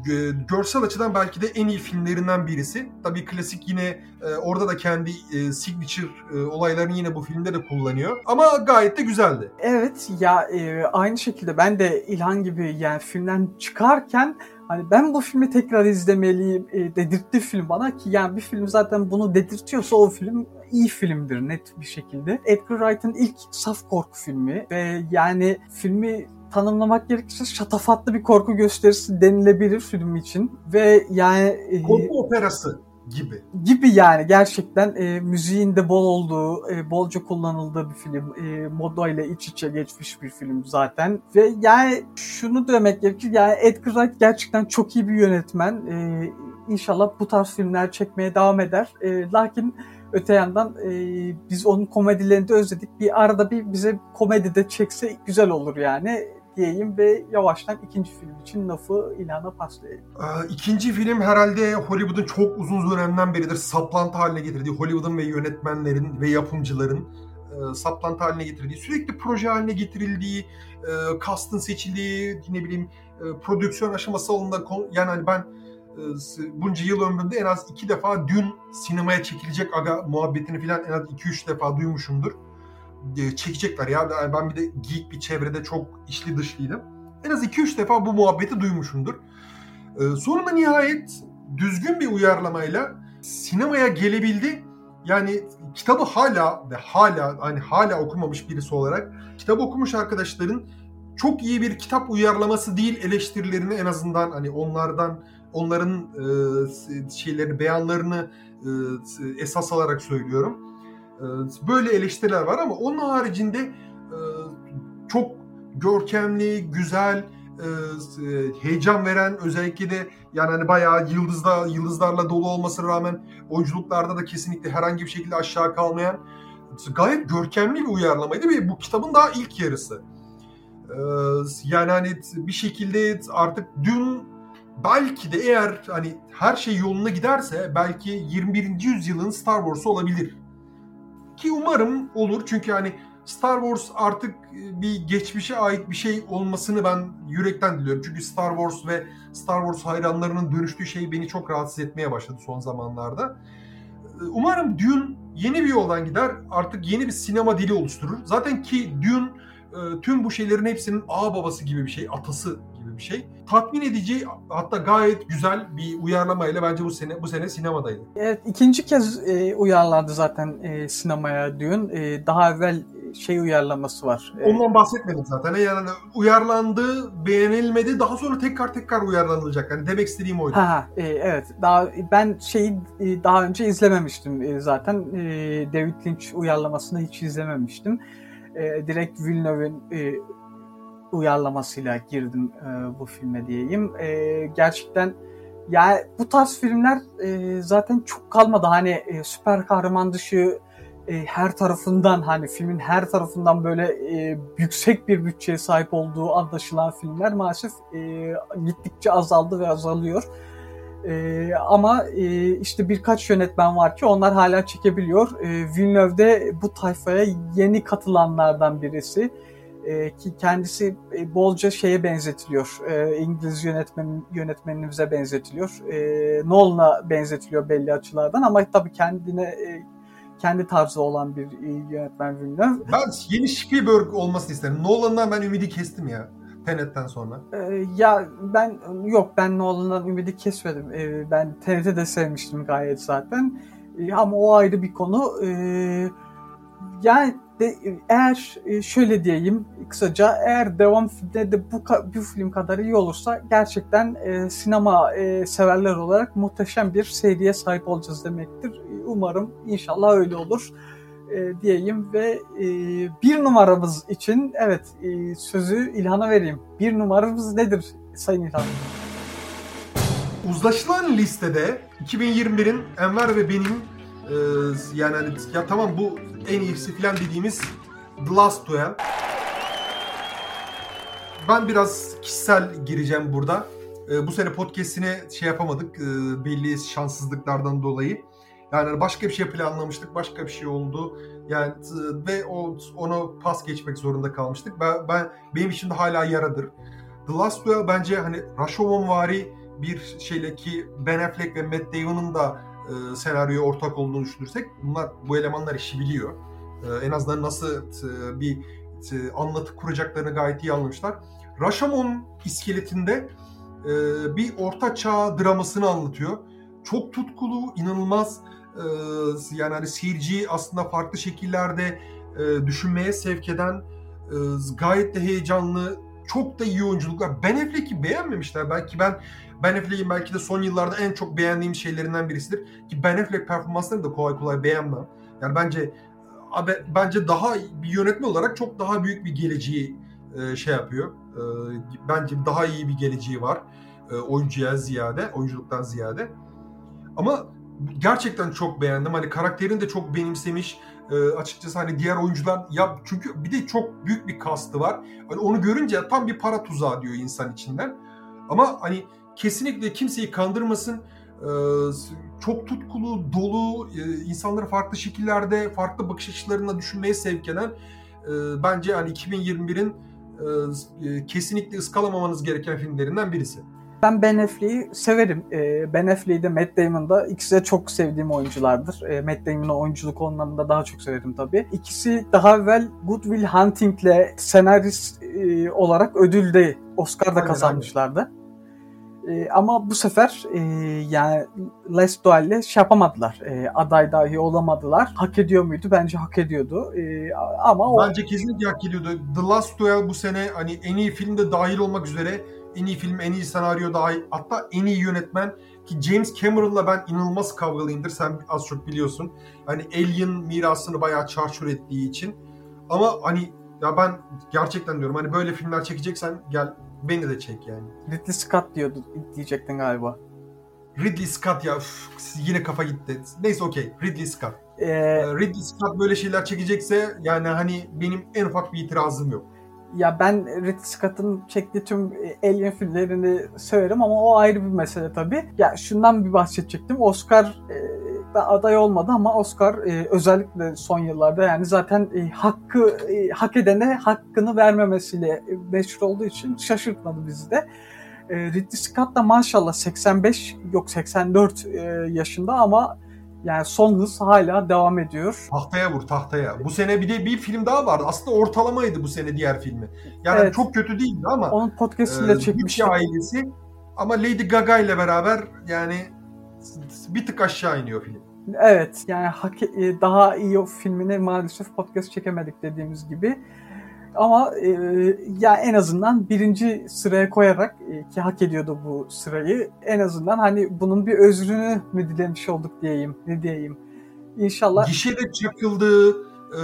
gö- görsel açıdan belki de en iyi filmlerinden birisi. Tabii klasik yine e, orada da kendi e, signature e, olaylarını yine bu filmde de kullanıyor. Ama gayet de güzeldi. Evet ya e, aynı şekilde ben de İlhan gibi yani filmden çıkarken hani ben bu filmi tekrar izlemeliyim e, dedirtti film bana ki yani bir film zaten bunu dedirtiyorsa o film iyi filmdir net bir şekilde. Edgar Wright'ın ilk saf korku filmi ve yani filmi tanımlamak gerekirse şatafatlı bir korku gösterisi denilebilir film için ve yani e, Korku operası gibi. gibi yani gerçekten e, müziğin de bol olduğu, e, bolca kullanıldığı bir film. E, moda ile iç içe geçmiş bir film zaten. Ve yani şunu demek gerekir. Yani Edgar Wright gerçekten çok iyi bir yönetmen. E, inşallah bu tarz filmler çekmeye devam eder. E, lakin öte yandan e, biz onun komedilerini de özledik. Bir arada bir bize komedi de çekse güzel olur yani diyeyim ve yavaştan ikinci film için lafı İlhan'a paslayayım. Ee, İkinci film herhalde Hollywood'un çok uzun dönemden beridir saplantı haline getirdiği, Hollywood'un ve yönetmenlerin ve yapımcıların e, saplantı haline getirdiği, sürekli proje haline getirildiği, e, cast'ın seçildiği, ne bileyim e, prodüksiyon aşaması alanında kon- yani hani ben e, bunca yıl ömrümde en az iki defa dün sinemaya çekilecek aga muhabbetini falan en az iki üç defa duymuşumdur. E, çekecekler ya. Ben bir de geek bir çevrede çok içli dışlıydım. En az 2-3 defa bu muhabbeti duymuşumdur. Ee, sonunda nihayet düzgün bir uyarlamayla sinemaya gelebildi. Yani kitabı hala ve hala hani hala okumamış birisi olarak kitabı okumuş arkadaşların çok iyi bir kitap uyarlaması değil eleştirilerini en azından hani onlardan onların e, şeylerini beyanlarını e, esas alarak söylüyorum. E, böyle eleştiriler var ama onun haricinde e, çok görkemli, güzel, e, heyecan veren özellikle de yani hani bayağı yıldızda yıldızlarla dolu olmasına rağmen oyunculuklarda da kesinlikle herhangi bir şekilde aşağı kalmayan gayet görkemli bir uyarlamaydı ve bu kitabın daha ilk yarısı. Yani hani bir şekilde artık dün belki de eğer hani her şey yoluna giderse belki 21. yüzyılın Star Wars'u olabilir. Ki umarım olur çünkü hani Star Wars artık bir geçmişe ait bir şey olmasını ben yürekten diliyorum. Çünkü Star Wars ve Star Wars hayranlarının dönüştüğü şey beni çok rahatsız etmeye başladı son zamanlarda. Umarım Dune yeni bir yoldan gider. Artık yeni bir sinema dili oluşturur. Zaten ki Dune e, tüm bu şeylerin hepsinin ağ babası gibi bir şey, atası gibi bir şey. Tatmin edici hatta gayet güzel bir uyarlamayla bence bu sene bu sene sinemadaydı. Evet ikinci kez e, uyarlandı zaten e, sinemaya Dune. E, daha evvel şey uyarlaması var. E, Ondan bahsetmedim zaten. Yani uyarlandı, beğenilmedi. Daha sonra tekrar tekrar uyarlanılacak. Yani demek istediğim oydu. Ha, e, evet. Daha ben şeyi e, daha önce izlememiştim e, zaten. E, David Lynch uyarlamasını hiç izlememiştim. E, direkt Villeneuve'in e, uyarlamasıyla girdim e, bu filme diyeyim. E, gerçekten yani bu tarz filmler e, zaten çok kalmadı. Hani e, süper kahraman dışı e, her tarafından hani filmin her tarafından böyle e, yüksek bir bütçeye sahip olduğu anlaşılan filmler maalesef e, gittikçe azaldı ve azalıyor. E, ama e, işte birkaç yönetmen var ki onlar hala çekebiliyor. E, Villeneuve de bu tayfaya yeni katılanlardan birisi. E, ki kendisi e, bolca şeye benzetiliyor. E, İngiliz yönetmen yönetmenimize benzetiliyor. E, Nolan'a benzetiliyor belli açılardan ama tabii kendine e, kendi tarzı olan bir e, yönetmen Villeneuve. Ben yeni Spielberg olmasını isterim. Nolan'dan ben ümidi kestim ya. Tenet'ten sonra. Ee, ya ben yok ben Nolan'dan ümidi kesmedim. Ee, ben Tenet'i de sevmiştim gayet zaten. Ee, ama o ayrı bir konu. Ee, yani de, eğer e, şöyle diyeyim kısaca eğer devam filmde de bu, bu film kadar iyi olursa gerçekten e, sinema e, severler olarak muhteşem bir seriye sahip olacağız demektir. Umarım inşallah öyle olur e, diyeyim ve e, bir numaramız için evet e, sözü İlhan'a vereyim. Bir numaramız nedir Sayın İlhan? Uzlaşılan listede 2021'in Enver ve benim e, yani hani, ya tamam bu en iyisi filan dediğimiz The Duel. Ben biraz kişisel gireceğim burada. E, bu sene podcast'ini şey yapamadık e, belli şanssızlıklardan dolayı. Yani başka bir şey planlamıştık, başka bir şey oldu. Yani ve onu pas geçmek zorunda kalmıştık. Ben, ben benim için de hala yaradır. The Last Duel bence hani Rashomon bir şeyle ki Ben Affleck ve Matt Damon'ın da e, senaryoya ortak olduğunu düşünürsek bunlar bu elemanlar işi biliyor. E, en azından nasıl e, bir e, anlatı kuracaklarını gayet iyi anlamışlar. Rashomon iskeletinde e, bir orta çağ dramasını anlatıyor. Çok tutkulu, inanılmaz e, yani hani seyirciyi aslında farklı şekillerde e, düşünmeye sevk eden e, gayet de heyecanlı, çok da iyi oyunculuklar. Ben Affleck'i beğenmemişler. Belki ben Ben Affleck'in belki de son yıllarda en çok beğendiğim şeylerinden birisidir. Ki Ben Affleck performanslarını da kolay kolay beğenmem. Yani bence abi, bence daha bir yönetmen olarak çok daha büyük bir geleceği e, şey yapıyor. E, bence daha iyi bir geleceği var. E, oyuncuya ziyade, oyunculuktan ziyade. Ama gerçekten çok beğendim. Hani karakterini de çok benimsemiş. E, açıkçası hani diğer oyuncular ya çünkü bir de çok büyük bir kastı var. Hani onu görünce tam bir para tuzağı diyor insan içinden. Ama hani kesinlikle kimseyi kandırmasın. E, çok tutkulu, dolu, e, insanları farklı şekillerde, farklı bakış açılarına düşünmeye sevk eden e, bence hani 2021'in e, kesinlikle ıskalamamanız gereken filmlerinden birisi. Ben Ben Affleck'i severim. Ben Affleck'i de Matt Damon'da ikisi de çok sevdiğim oyunculardır. Matt Damon'ı oyunculuk anlamında daha çok severim tabii. İkisi daha evvel Good Will Hunting'le senarist olarak ödülde Oscar'da kazanmışlardı. E, ama bu sefer e, yani Les Duel'le şey yapamadılar. E, aday dahi olamadılar. Hak ediyor muydu? Bence hak ediyordu. E, ama o... Bence kesinlikle hak ediyordu. The Last Duel bu sene hani en iyi filmde dahil olmak üzere en iyi film, en iyi senaryo dahil hatta en iyi yönetmen ki James Cameron'la ben inanılmaz kavgalıyımdır. Sen az çok biliyorsun. Hani Alien mirasını bayağı çarçur ettiği için. Ama hani ya ben gerçekten diyorum hani böyle filmler çekeceksen gel beni de çek yani. Ridley Scott diyordu diyecektin galiba. Ridley Scott ya üf, yine kafa gitti. Neyse okey Ridley Scott. Ee, Ridley Scott böyle şeyler çekecekse yani hani benim en ufak bir itirazım yok ya ben Ridley Scott'ın çektiği tüm e, Alien filmlerini severim ama o ayrı bir mesele tabii. Ya şundan bir bahsedecektim. Oscar e, aday olmadı ama Oscar e, özellikle son yıllarda yani zaten e, hakkı e, hak edene hakkını vermemesiyle meşhur olduğu için şaşırtmadı bizi de. E, Ridley Scott da maşallah 85 yok 84 e, yaşında ama yani son hız hala devam ediyor. Tahtaya vur tahtaya. Bu sene bir de bir film daha vardı. Aslında ortalamaydı bu sene diğer filmi. Yani evet. çok kötü değildi ama. Onun podcast'ini e, çekmiştik. ailesi ama Lady Gaga ile beraber yani bir tık aşağı iniyor film. Evet yani e, daha iyi filmini maalesef podcast çekemedik dediğimiz gibi. Ama e, ya en azından birinci sıraya koyarak e, ki hak ediyordu bu sırayı. En azından hani bunun bir özrünü mü dilemiş olduk diyeyim. Ne diyeyim. İnşallah. Gişede çakıldı, e,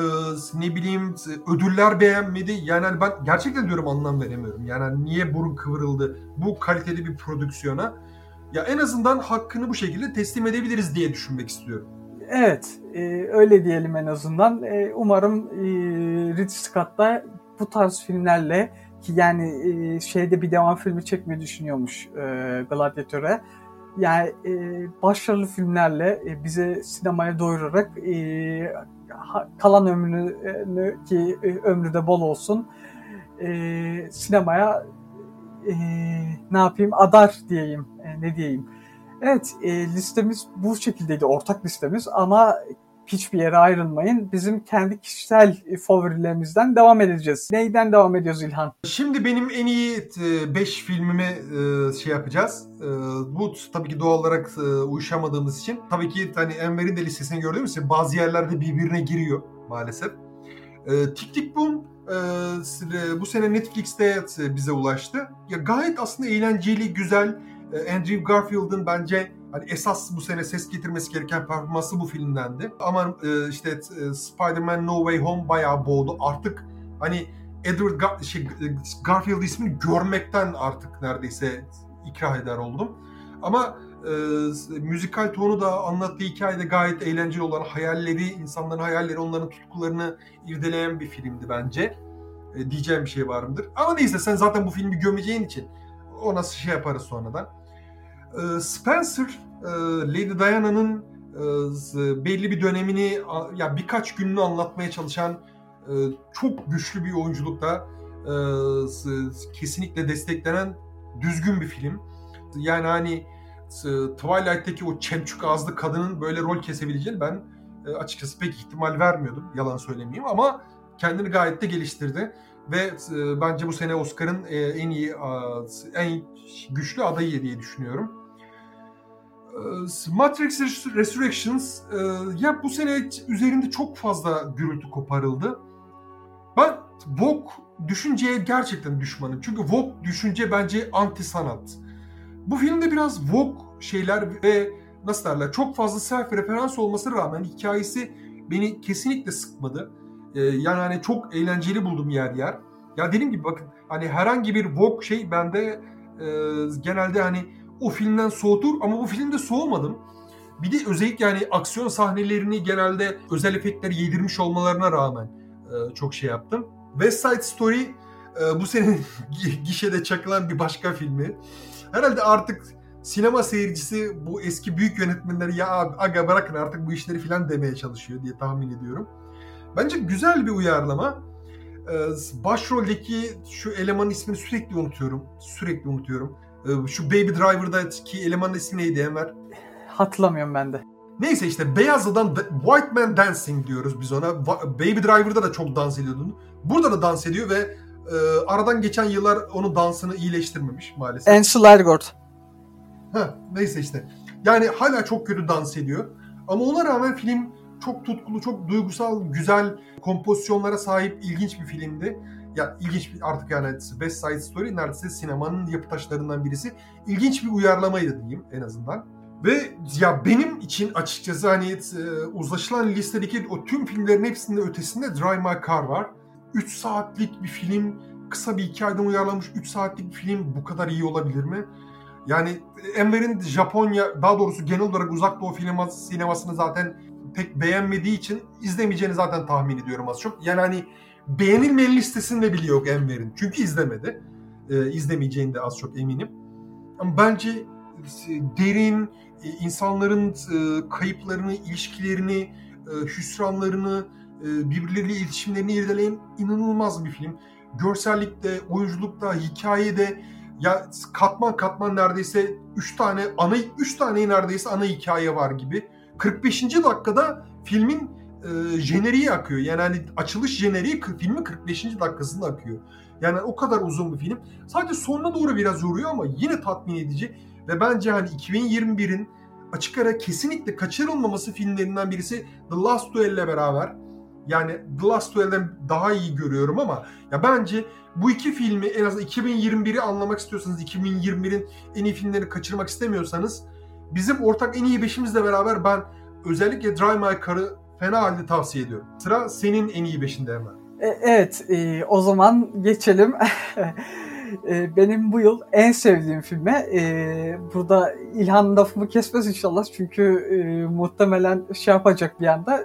ne bileyim ödüller beğenmedi. Yani hani ben gerçekten diyorum anlam veremiyorum. Yani hani niye burun kıvırıldı bu kaliteli bir prodüksiyona. Ya en azından hakkını bu şekilde teslim edebiliriz diye düşünmek istiyorum. Evet, e, öyle diyelim en azından. E, umarım e, Ridley Scott da bu tarz filmlerle ki yani e, şeyde bir devam filmi çekmeyi düşünüyormuş e, Gladiator'a. yani e, başarılı filmlerle e, bize sinemaya doyurarak e, kalan ömrünü ki e, ömrü de bol olsun e, sinemaya e, ne yapayım adar diyeyim e, ne diyeyim. Evet e, listemiz bu şekildeydi ortak listemiz ama hiçbir yere ayrılmayın. Bizim kendi kişisel favorilerimizden devam edeceğiz. Neyden devam ediyoruz İlhan? Şimdi benim en iyi 5 filmimi e, şey yapacağız. E, bu tabii ki doğal olarak e, uyuşamadığımız için. Tabii ki hani Enver'in de listesini gördüğümüz için bazı yerlerde birbirine giriyor maalesef. Tik Tik Boom bu sene Netflix'te bize ulaştı. Ya gayet aslında eğlenceli, güzel. Andrew Garfield'ın bence hani esas bu sene ses getirmesi gereken performansı bu filmdendi. Ama e, işte e, Spider-Man No Way Home bayağı boğdu. Artık hani Edward Gar şey, e, Garfield ismini görmekten artık neredeyse ikrah eder oldum. Ama e, müzikal tonu da anlattığı hikayede gayet eğlenceli olan hayalleri, insanların hayalleri, onların tutkularını irdeleyen bir filmdi bence. E, diyeceğim bir şey var mıdır? Ama neyse sen zaten bu filmi gömeceğin için o nasıl şey yaparız sonradan. E, Spencer ee, Lady Diana'nın e, belli bir dönemini ya birkaç gününü anlatmaya çalışan e, çok güçlü bir oyunculukta e, kesinlikle desteklenen düzgün bir film. Yani hani Twilight'teki o çemçük ağızlı kadının böyle rol kesebileceğini ben açıkçası pek ihtimal vermiyordum. Yalan söylemeyeyim ama kendini gayet de geliştirdi. Ve bence bu sene Oscar'ın en iyi, en güçlü adayı diye düşünüyorum. Ee, Matrix Resurrections e, ya bu sene üzerinde çok fazla gürültü koparıldı. Ben Vogue düşünceye gerçekten düşmanım. Çünkü Vogue düşünce bence anti sanat. Bu filmde biraz Vogue şeyler ve nasıl derler çok fazla self referans olmasına rağmen hikayesi beni kesinlikle sıkmadı. Ee, yani hani çok eğlenceli buldum yer yer. Ya dediğim gibi bakın hani herhangi bir Vogue şey bende e, genelde hani o filmden soğutur ama bu filmde soğumadım. Bir de özellikle yani aksiyon sahnelerini genelde özel efektler yedirmiş olmalarına rağmen e, çok şey yaptım. West Side Story e, bu senin gişede çakılan bir başka filmi. Herhalde artık sinema seyircisi bu eski büyük yönetmenleri ya aga bırakın artık bu işleri filan demeye çalışıyor diye tahmin ediyorum. Bence güzel bir uyarlama. Ee, başroldeki şu elemanın ismini sürekli unutuyorum. Sürekli unutuyorum. Ee, şu Baby Driver'daki elemanın ismi neydi Enver? Hatırlamıyorum ben de. Neyse işte beyaz adam White Man Dancing diyoruz biz ona. Baby Driver'da da çok dans ediyordu. Burada da dans ediyor ve e, aradan geçen yıllar onun dansını iyileştirmemiş maalesef. Ansel Elgort. Neyse işte. Yani hala çok kötü dans ediyor. Ama ona rağmen film çok tutkulu, çok duygusal, güzel kompozisyonlara sahip ilginç bir filmdi ya ilginç bir artık yani West Side Story neredeyse sinemanın yapı taşlarından birisi. İlginç bir uyarlamaydı diyeyim en azından. Ve ya benim için açıkçası hani e, uzlaşılan listedeki o tüm filmlerin hepsinde ötesinde Drive My Car var. 3 saatlik bir film, kısa bir hikayeden uyarlanmış 3 saatlik bir film bu kadar iyi olabilir mi? Yani Enver'in Japonya, daha doğrusu genel olarak uzak doğu sinemasını zaten pek beğenmediği için izlemeyeceğini zaten tahmin ediyorum az çok. Yani hani beğenilmeyen listesinde bile yok Enver'in. Çünkü izlemedi. E, izlemeyeceğini de az çok eminim. Ama bence e, derin, e, insanların e, kayıplarını, ilişkilerini, hüsranlarını, birbirleriyle iletişimlerini irdeleyen inanılmaz bir film. Görsellikte, oyunculukta, hikayede ya katman katman neredeyse 3 tane ana 3 tane neredeyse ana hikaye var gibi. 45. dakikada filmin e, jeneriği akıyor. Yani hani açılış jeneriği filmin 45. dakikasında akıyor. Yani o kadar uzun bir film. Sadece sonuna doğru biraz yoruyor ama yine tatmin edici. Ve bence hani 2021'in açık ara kesinlikle kaçırılmaması filmlerinden birisi The Last Duel ile beraber. Yani The Last Duel'den daha iyi görüyorum ama ya bence bu iki filmi en azından 2021'i anlamak istiyorsanız, 2021'in en iyi filmlerini kaçırmak istemiyorsanız bizim ortak en iyi beşimizle beraber ben özellikle Drive My Car'ı fena halde tavsiye ediyorum. Sıra senin en iyi beşinde hemen. E, evet, e, o zaman geçelim. e, benim bu yıl en sevdiğim filme, e, burada İlhan lafımı kesmez inşallah çünkü e, muhtemelen şey yapacak bir anda.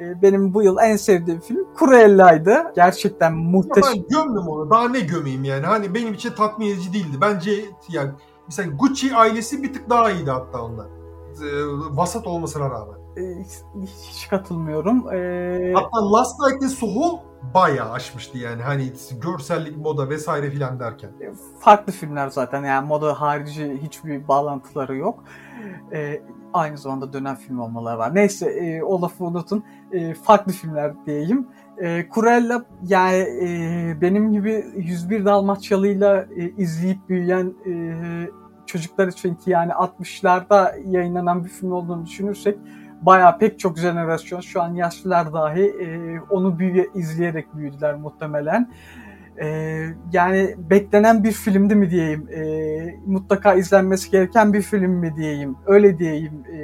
E, benim bu yıl en sevdiğim film Cruella'ydı. Gerçekten muhteşem. Ben gömdüm onu. Daha ne gömeyim yani. Hani benim için tatmin edici değildi. Bence yani Mesela Gucci ailesi bir tık daha iyiydi hatta ondan. E, vasat olmasına rağmen. E, hiç katılmıyorum. E... Hatta Last Night in Soho bayağı aşmıştı yani hani görsellik, moda vesaire filan derken. E, farklı filmler zaten yani moda harici hiçbir bağlantıları yok. E, aynı zamanda dönem film olmaları var. Neyse e, o lafı unutun. E, farklı filmler diyeyim. E, Cruella yani e, benim gibi 101 Dalmaçyalı'yla e, izleyip büyüyen e, çocuklar için ki yani 60'larda yayınlanan bir film olduğunu düşünürsek bayağı pek çok jenerasyon şu an yaşlılar dahi e, onu büyüye, izleyerek büyüdüler muhtemelen. E, yani beklenen bir filmdi mi diyeyim, e, mutlaka izlenmesi gereken bir film mi diyeyim, öyle diyeyim. E,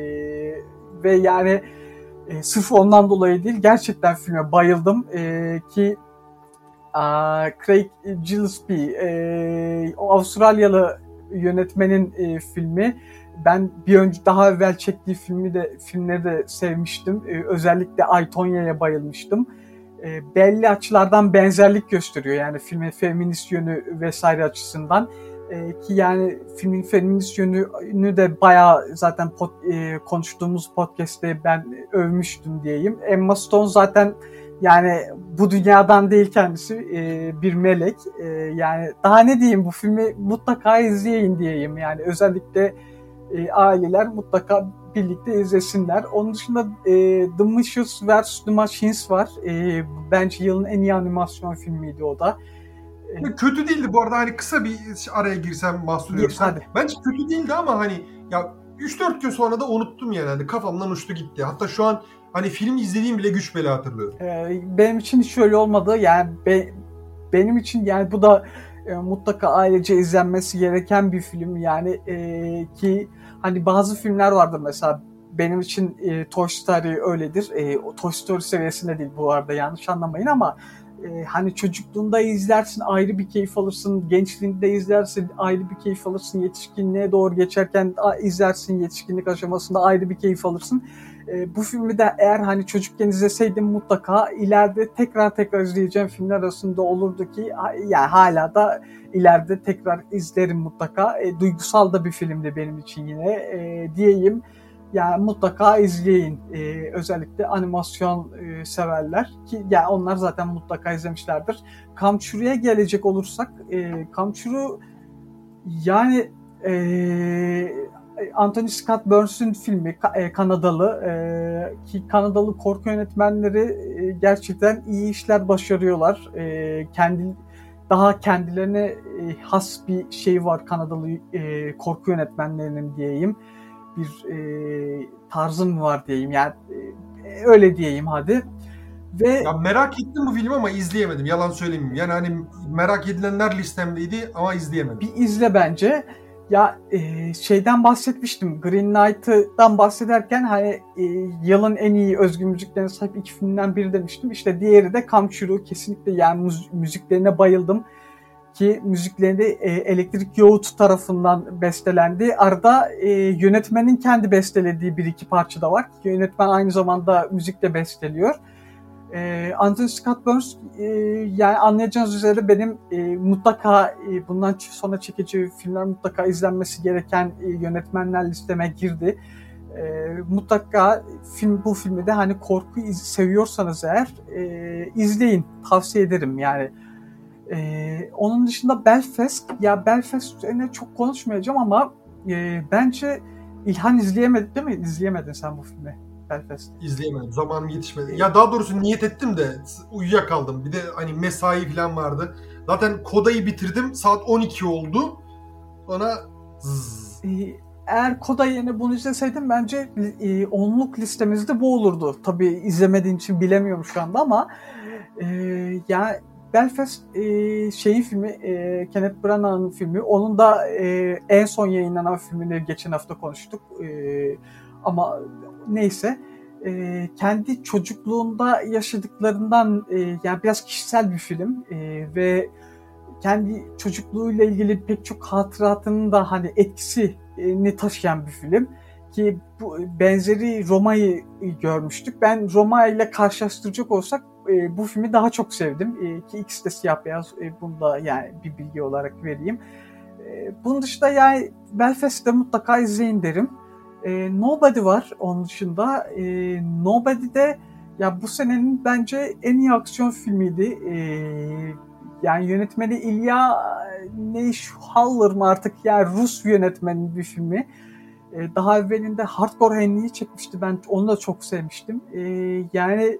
ve yani e, sırf ondan dolayı değil gerçekten filme bayıldım e, ki a, Craig Gillespie e, o Avustralyalı yönetmenin e, filmi ben bir önce daha evvel çektiği filmi de filmleri de sevmiştim. Ee, özellikle Aytonya'ya bayılmıştım. Ee, belli açılardan benzerlik gösteriyor yani filmin feminist yönü vesaire açısından. Ee, ki yani filmin feminist yönünü de bayağı zaten pod, e, konuştuğumuz podcast'te ben övmüştüm diyeyim. Emma Stone zaten yani bu dünyadan değil kendisi e, bir melek. E, yani daha ne diyeyim bu filmi mutlaka izleyin diyeyim. Yani özellikle e, aileler mutlaka birlikte izlesinler. Onun dışında e, The Mischiefs vs. The Machines var. E, bence yılın en iyi animasyon filmiydi o da. E, kötü değildi bu arada hani kısa bir araya girsem mahsur Hadi. Bence kötü değildi ama hani ya 3-4 gün sonra da unuttum yani. Hani kafamdan uçtu gitti. Hatta şu an hani film izlediğim bile güç bela hatırlıyorum. Ee, benim için hiç öyle olmadı. Yani be, benim için yani bu da e, mutlaka ailece izlenmesi gereken bir film. Yani e, ki Hani bazı filmler vardır mesela benim için e, Toy Story öyledir. E, o Toy Story seviyesinde değil bu arada yanlış anlamayın ama e, hani çocukluğunda izlersin ayrı bir keyif alırsın, gençliğinde izlersin ayrı bir keyif alırsın, yetişkinliğe doğru geçerken izlersin, yetişkinlik aşamasında ayrı bir keyif alırsın. E, bu filmi de eğer hani çocukken izleseydim mutlaka ileride tekrar tekrar izleyeceğim filmler arasında olurdu ki yani hala da ileride tekrar izlerim mutlaka. E, duygusal da bir filmdi benim için yine e, diyeyim. Yani mutlaka izleyin. E, özellikle animasyon e, severler ki yani onlar zaten mutlaka izlemişlerdir. Kamçuru'ya gelecek olursak e, Kamçuru yani e, Anthony Scott Burns'ün filmi e, Kanadalı e, ki Kanadalı korku yönetmenleri e, gerçekten iyi işler başarıyorlar. E, kendi daha kendilerine e, has bir şey var Kanadalı e, korku yönetmenlerinin diyeyim. Bir e, tarzım var diyeyim. Yani e, öyle diyeyim hadi. Ve ya merak ettim bu filmi ama izleyemedim. Yalan söylemeyeyim. Yani hani merak edilenler listemdeydi ama izleyemedim. Bir izle bence. Ya e, şeyden bahsetmiştim. Green Knight'dan bahsederken hani e, yılın en iyi özgün müziklerine sahip iki filmden biri demiştim. İşte diğeri de Kamçuru. Kesinlikle yani müz- müziklerine bayıldım. Ki müziklerinde e, Elektrik Yoğurt tarafından bestelendi. Arada e, yönetmenin kendi bestelediği bir iki parça da var. Yönetmen aynı zamanda müzikle besteliyor. E, Anthony Scott Burns e, yani anlayacağınız üzere benim e, mutlaka e, bundan sonra çekici filmler mutlaka izlenmesi gereken e, yönetmenler listeme girdi. E, mutlaka film bu filmi de hani korku iz, seviyorsanız eğer e, izleyin tavsiye ederim yani. E, onun dışında Belfast ya Belfast üzerine çok konuşmayacağım ama e, bence İlhan izleyemedi değil mi? İzleyemedin sen bu filmi. Belfast. İzleyemedim. Zamanım yetişmedi. Ya daha doğrusu niyet ettim de uyuyakaldım. Bir de hani mesai falan vardı. Zaten kodayı bitirdim. Saat 12 oldu. Sonra zzz. Ee, eğer Koda yerine bunu izleseydim bence e, onluk listemizde bu olurdu. Tabii izlemediğim için bilemiyorum şu anda ama e, ya Belfast e, şeyin filmi e, Kenneth Branagh'ın filmi. Onun da e, en son yayınlanan filmini geçen hafta konuştuk. E, ama neyse e, kendi çocukluğunda yaşadıklarından e, yani biraz kişisel bir film e, ve kendi çocukluğuyla ilgili pek çok hatıratının da hani etkisini taşıyan bir film ki bu benzeri Roma'yı görmüştük. Ben Roma ile karşılaştıracak olsak e, bu filmi daha çok sevdim. E, ki ikisi de siyah beyaz. E, bunu da yani bir bilgi olarak vereyim. E, bunun dışında yani Belfast'te mutlaka izleyin derim. E, Nobody var onun dışında. E, Nobody'de ya bu senenin bence en iyi aksiyon filmiydi. E, yani yönetmeni İlya Neşhaller mı artık yani Rus yönetmenin bir filmi. E, daha evvelinde Hardcore Henry'i çekmişti. Ben onu da çok sevmiştim. E, yani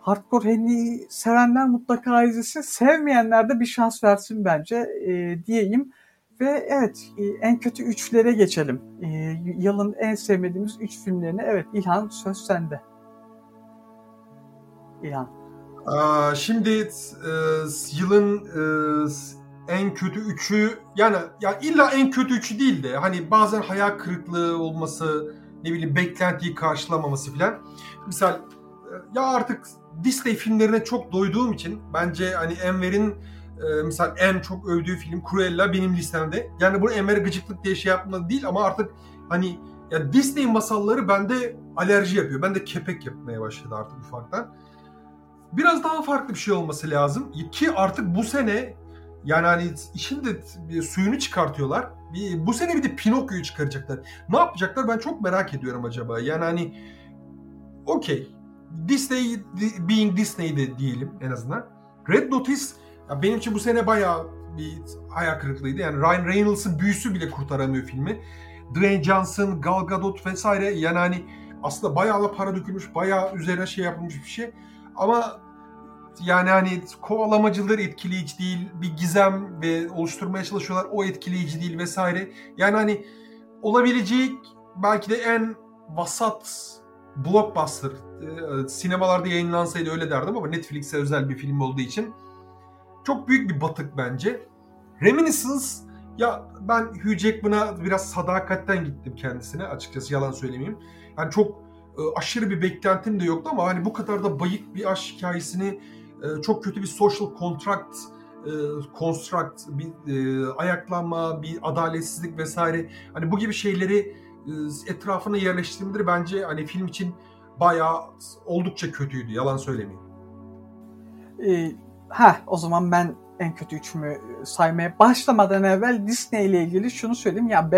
Hardcore Henry'i sevenler mutlaka izlesin. Sevmeyenler de bir şans versin bence e, diyeyim. Ve evet e, en kötü üçlere geçelim. E, yılın en sevmediğimiz üç filmlerine. Evet İlhan söz sende. İlhan. Şimdi e, yılın en kötü üçü yani ya illa en kötü üçü değil de hani bazen hayal kırıklığı olması ne bileyim beklentiyi karşılamaması filan. Misal ya artık Disney filmlerine çok doyduğum için bence hani Enver'in e, misal en çok övdüğü film Cruella benim listemde. Yani bu Enver gıcıklık diye şey yapmadı değil ama artık hani ya Disney masalları bende alerji yapıyor. Ben de kepek yapmaya başladı artık ufaktan. Biraz daha farklı bir şey olması lazım. Ki artık bu sene yani hani işin de suyunu çıkartıyorlar. Bir, bu sene bir de Pinokyo'yu çıkaracaklar. Ne yapacaklar ben çok merak ediyorum acaba. Yani hani okey. Disney being Disney'de diyelim en azından. Red Notice ya benim için bu sene bayağı bir hayal kırıklığıydı. Yani Ryan Reynolds'ın büyüsü bile kurtaramıyor filmi. Dwayne Johnson, Gal Gadot vesaire yani hani aslında bayağı da para dökülmüş, bayağı üzerine şey yapılmış bir şey. Ama yani hani kovalamacılar etkileyici değil, bir gizem ve oluşturmaya çalışıyorlar o etkileyici değil vesaire. Yani hani olabilecek belki de en vasat blockbuster e, sinemalarda yayınlansaydı öyle derdim ama Netflix'e özel bir film olduğu için çok büyük bir batık bence. Reminiscence ya ben Hugh Jackman'a biraz sadakatten gittim kendisine açıkçası yalan söylemeyeyim. Yani çok e, aşırı bir beklentim de yoktu ama hani bu kadar da bayık bir aşk hikayesini e, çok kötü bir social contract e, construct, bir e, ayaklanma, bir adaletsizlik vesaire. Hani bu gibi şeyleri etrafına yerleştirmeleri bence hani film için bayağı oldukça kötüydü. Yalan söylemeyeyim. Ee, ha o zaman ben en kötü üçümü saymaya başlamadan evvel Disney ile ilgili şunu söyleyeyim. Ya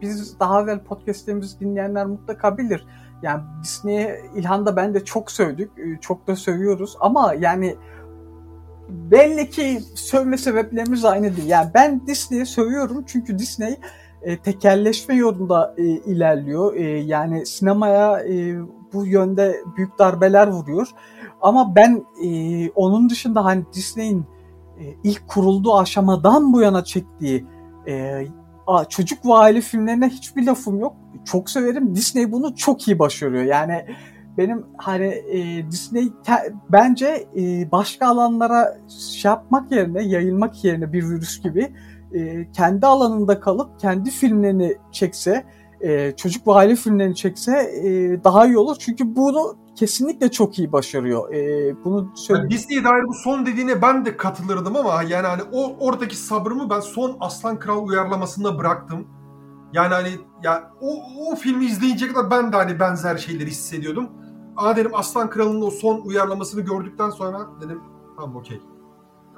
biz daha evvel podcastlerimizi dinleyenler mutlaka bilir. Yani Disney'e İlhan da ben de çok sövdük. Çok da sövüyoruz. Ama yani belli ki sövme sebeplerimiz aynı değil. Yani ben Disney'e sövüyorum çünkü Disney e, tekelleşme yolunda e, ilerliyor. E, yani sinemaya e, bu yönde büyük darbeler vuruyor. Ama ben e, onun dışında hani Disney'in e, ilk kurulduğu aşamadan bu yana çektiği e, çocuk ve filmlerine hiçbir lafım yok. Çok severim. Disney bunu çok iyi başarıyor. Yani benim hani e, Disney bence e, başka alanlara şey yapmak yerine, yayılmak yerine bir virüs gibi e, kendi alanında kalıp kendi filmlerini çekse, e, çocuk ve aile filmlerini çekse e, daha iyi olur. Çünkü bunu kesinlikle çok iyi başarıyor. E, bunu söyleyeyim. Yani Disney'e dair bu son dediğine ben de katılırdım ama yani hani o oradaki sabrımı ben son Aslan Kral uyarlamasında bıraktım. Yani hani ya o, o filmi izleyince kadar ben de hani benzer şeyleri hissediyordum. Aa dedim Aslan Kralı'nın o son uyarlamasını gördükten sonra dedim tamam okey.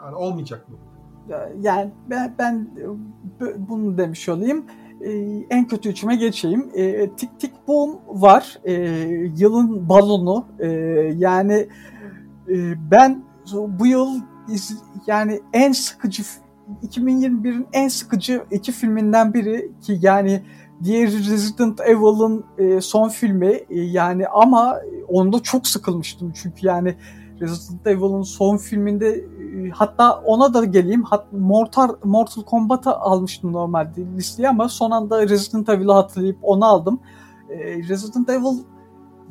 Yani olmayacak bu. Yani ben, ben bunu demiş olayım. Ee, en kötü üçüme geçeyim. Ee, Tik Tik Boom var. Ee, yılın balonu. Ee, yani e, ben bu yıl iz, yani en sıkıcı 2021'in en sıkıcı iki filminden biri ki yani diğer Resident Evil'ın e, son filmi e, yani ama onda çok sıkılmıştım çünkü yani Resident Evil'ın son filminde e, hatta ona da geleyim hat, Mortal, Mortal Kombat'ı almıştım normalde listeye ama son anda Resident Evil'ı hatırlayıp onu aldım. E, Resident Evil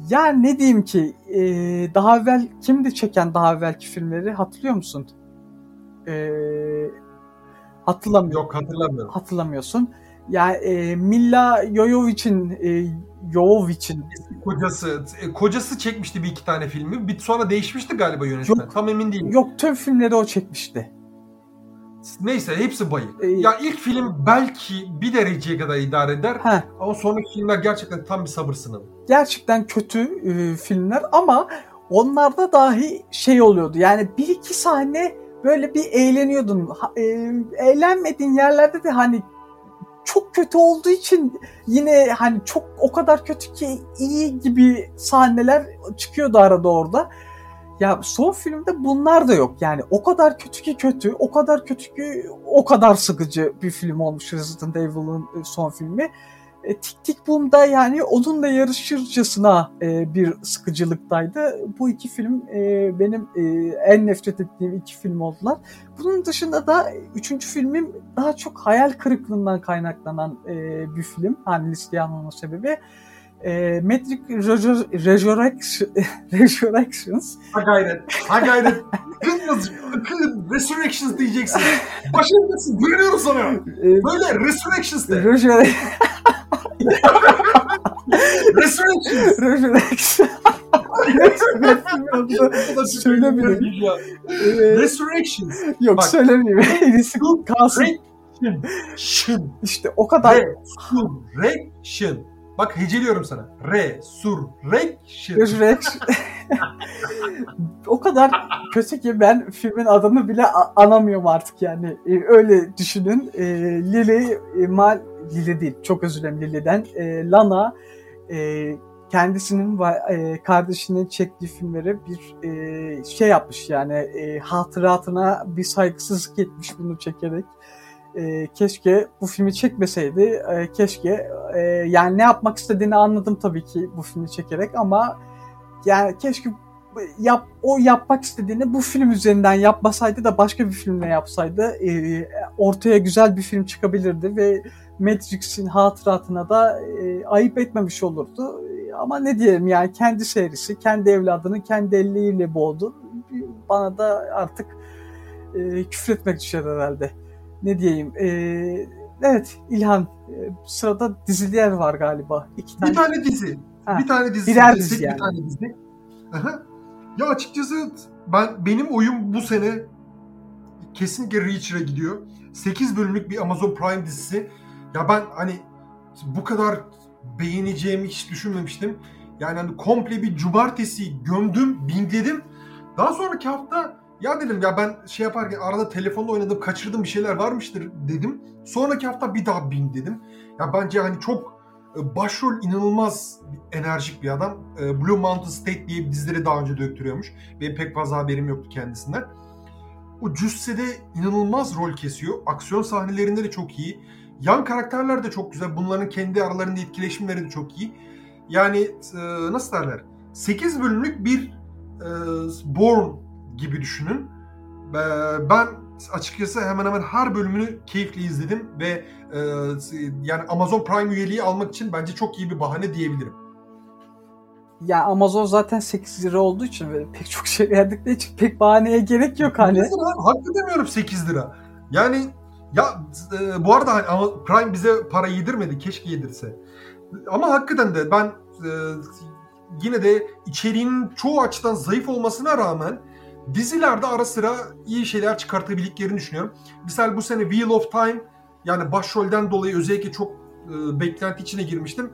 yani ne diyeyim ki e, daha evvel kimdi çeken daha evvelki filmleri hatırlıyor musun? E, hatırlamıyorum. Yok hatırlamıyorum. Hatırlamıyorsun. Yani e, Milla Jovovic'in e, Jovovic'in kocası e, kocası çekmişti bir iki tane filmi. Bir sonra değişmişti galiba yönetmen. Yok, Tam emin değilim. Yok tüm filmleri o çekmişti. Neyse hepsi bayık. Ee, ya ilk film belki bir dereceye kadar idare eder. Heh. Ama sonraki filmler gerçekten tam bir sabır sınavı. Gerçekten kötü e, filmler ama onlarda dahi şey oluyordu. Yani bir iki sahne böyle bir eğleniyordun. E, eğlenmediğin yerlerde de hani çok kötü olduğu için yine hani çok o kadar kötü ki iyi gibi sahneler çıkıyordu arada orada. Ya son filmde bunlar da yok. Yani o kadar kötü ki kötü, o kadar kötü ki o kadar sıkıcı bir film olmuş Resident Evil'ın e, son filmi. E, Tik Tik Boom'da yani onunla yarışırcasına e, bir sıkıcılıktaydı. Bu iki film e, benim e, en nefret ettiğim iki film oldular. Bunun dışında da üçüncü filmim daha çok hayal kırıklığından kaynaklanan e, bir film. Hani listeye almama sebebi. E, Matrix Resurrection, Resurrections. Ha gayret. Ha gayret. Kız, kız, Resurrections diyeceksin. Başarılısın. Güveniyorum sana. E, Böyle Resurrections de. Resurrections. Resurrections. Resurrections. Söylemedim. Resurrections. Yok Bak. söylemeyeyim. En iyisi kalsın. Resurrection. İşte o kadar Resurrection. Bak heceliyorum sana. Resurrection. Resurrection. o kadar kötü ki ben filmin adını bile anamıyorum artık yani. Ee, öyle düşünün. Ee, Lily, e, Mal, Lily değil çok özür dilerim Lily'den. Ee, Lana e, kendisinin e, kardeşinin çektiği filmleri bir e, şey yapmış yani e, hatıratına bir saygısızlık etmiş bunu çekerek. E, keşke bu filmi çekmeseydi. E, keşke e, yani ne yapmak istediğini anladım tabii ki bu filmi çekerek ama yani keşke yap o yapmak istediğini bu film üzerinden yapmasaydı da başka bir filmle yapsaydı e, ortaya güzel bir film çıkabilirdi ve Matrix'in hatıratına da e, ayıp etmemiş olurdu. Ama ne diyelim yani kendi serisi, kendi evladını kendi elleriyle boğdu. Bana da artık e, küfretmek düşer herhalde. Ne diyeyim? E, evet İlhan e, sırada diziler var galiba. İki tane. Bir tane dizi. Ha, Bir tane dizi. birer dizi yani. Bir tane dizi. Aha. Ya açıkçası ben benim oyum bu sene kesinlikle Reacher'a gidiyor. 8 bölümlük bir Amazon Prime dizisi. Ya ben hani bu kadar beğeneceğimi hiç düşünmemiştim. Yani hani komple bir cumartesi gömdüm, bingledim. Daha sonraki hafta ya dedim ya ben şey yaparken arada telefonla oynadım, kaçırdım bir şeyler varmıştır dedim. Sonraki hafta bir daha bing dedim. Ya bence hani çok e, başrol inanılmaz enerjik bir adam. E, Blue Mountain State diye bir dizileri daha önce döktürüyormuş. Benim pek fazla haberim yoktu kendisinden. O cüssede inanılmaz rol kesiyor. Aksiyon sahnelerinde de çok iyi. Yan karakterler de çok güzel. Bunların kendi aralarında etkileşimleri de çok iyi. Yani e, nasıl derler? 8 bölümlük bir Born gibi düşünün. E, ben açıkçası hemen hemen her bölümünü keyifle izledim ve e, yani Amazon Prime üyeliği almak için bence çok iyi bir bahane diyebilirim. Ya Amazon zaten 8 lira olduğu için ve pek çok şey verdikleri için pek bahaneye gerek yok hani. 8 lira, haklı demiyorum 8 lira. Yani ya e, bu arada hani Prime bize para yedirmedi. Keşke yedirse. Ama hakikaten de ben e, yine de içeriğinin çoğu açıdan zayıf olmasına rağmen dizilerde ara sıra iyi şeyler çıkartabildiklerini düşünüyorum. Misal bu sene Wheel of Time yani başrolden dolayı özellikle çok e, beklenti içine girmiştim.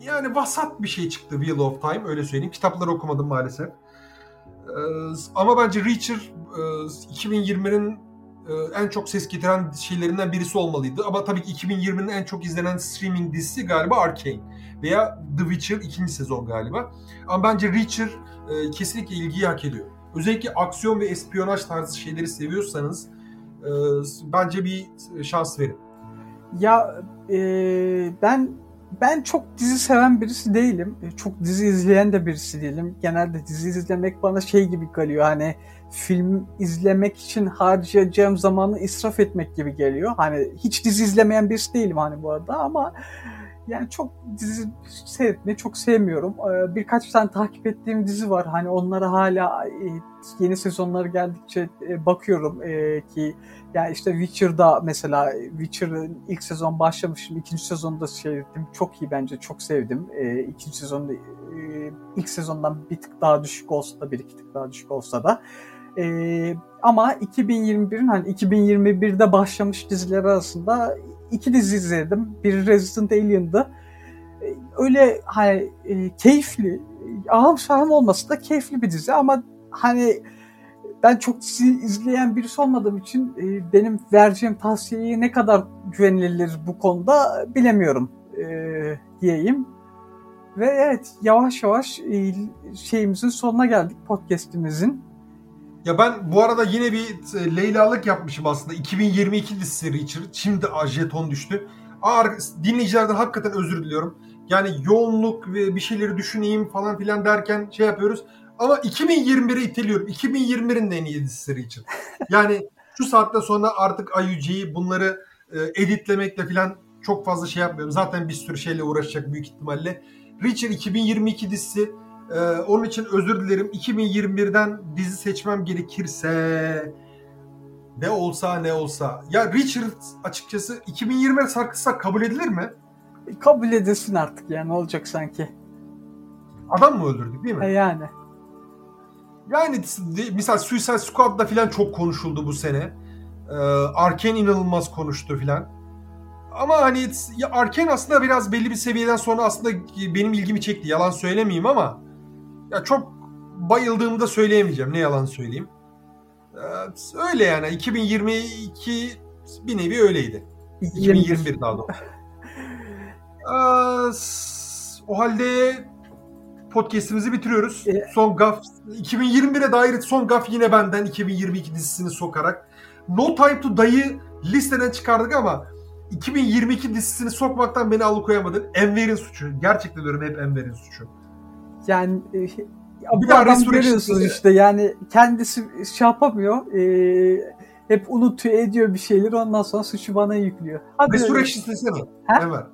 Yani vasat bir şey çıktı Wheel of Time öyle söyleyeyim. Kitapları okumadım maalesef. E, ama bence Reacher e, 2020'nin e, en çok ses getiren şeylerinden birisi olmalıydı. Ama tabii ki 2020'nin en çok izlenen streaming dizisi galiba Arcane. Veya The Witcher ikinci sezon galiba. Ama bence Reacher e, kesinlikle ilgiyi hak ediyor. Özellikle aksiyon ve espiyonaj tarzı şeyleri seviyorsanız e, bence bir şans verin. Ya e, ben ben çok dizi seven birisi değilim. E, Çok dizi izleyen de birisi değilim. Genelde dizi izlemek bana şey gibi geliyor. Hani film izlemek için harcayacağım zamanı israf etmek gibi geliyor. Hani hiç dizi izlemeyen birisi değilim hani bu arada ama yani çok dizi seyretmeyi çok sevmiyorum. Ee, Birkaç tane takip ettiğim dizi var. Hani onlara hala e, yeni sezonları geldikçe e, bakıyorum e, ki yani işte Witcher'da mesela Witcher'ın ilk sezon başlamışım. ikinci sezonda seyrettim. Çok iyi bence. Çok sevdim. İkinci sezonda ilk sezondan bir tık daha düşük olsa da bir iki tık daha düşük olsa da. E, ama 2021'in hani 2021'de başlamış diziler arasında iki dizi izledim. Biri Resident Alien'dı. E, Öyle hani e, keyifli, ahım şahım olması da keyifli bir dizi ama hani ben çok dizi izleyen birisi olmadığım için e, benim vereceğim tavsiyeyi ne kadar güvenilir bu konuda bilemiyorum e, diyeyim. Ve evet yavaş yavaş e, şeyimizin sonuna geldik podcast'imizin. Ya ben bu arada yine bir e, Leyla'lık yapmışım aslında. 2022 dizisi Richard. Şimdi jeton düştü. Ağır, dinleyicilerden hakikaten özür diliyorum. Yani yoğunluk ve bir şeyleri düşüneyim falan filan derken şey yapıyoruz. Ama 2021'e iteliyorum. 2021'in en iyi dizisi Richard. Yani şu saatte sonra artık IUG'yi bunları e, editlemekle filan çok fazla şey yapmıyorum. Zaten bir sürü şeyle uğraşacak büyük ihtimalle. Richard 2022 dizisi ee, onun için özür dilerim. 2021'den dizi seçmem gerekirse ne olsa ne olsa. Ya Richard açıkçası 2020'ye sarkıtsak kabul edilir mi? Kabul edilsin artık yani olacak sanki. Adam mı öldürdük değil mi? E yani. Yani mesela Suicide Squad'da falan çok konuşuldu bu sene. Ee, Arkane inanılmaz konuştu filan. Ama hani ya Arkane aslında biraz belli bir seviyeden sonra aslında benim ilgimi çekti. Yalan söylemeyeyim ama ya çok bayıldığımı da söyleyemeyeceğim. Ne yalan söyleyeyim. Ee, öyle yani. 2022 bir nevi öyleydi. 2021 daha doğrusu. Ee, o halde podcast'imizi bitiriyoruz. Son gaf 2021'e dair son gaf yine benden 2022 dizisini sokarak. No Time to Die'yi listeden çıkardık ama 2022 dizisini sokmaktan beni alıkoyamadın. Enver'in suçu. Gerçekten diyorum hep Enver'in suçu. Yani e, bir daha adam görüyorsunuz işte yani kendisi şey yapamıyor. E, hep unutuyor ediyor bir şeyleri ondan sonra suçu bana yüklüyor. Hadi Resurrection desene. Evet.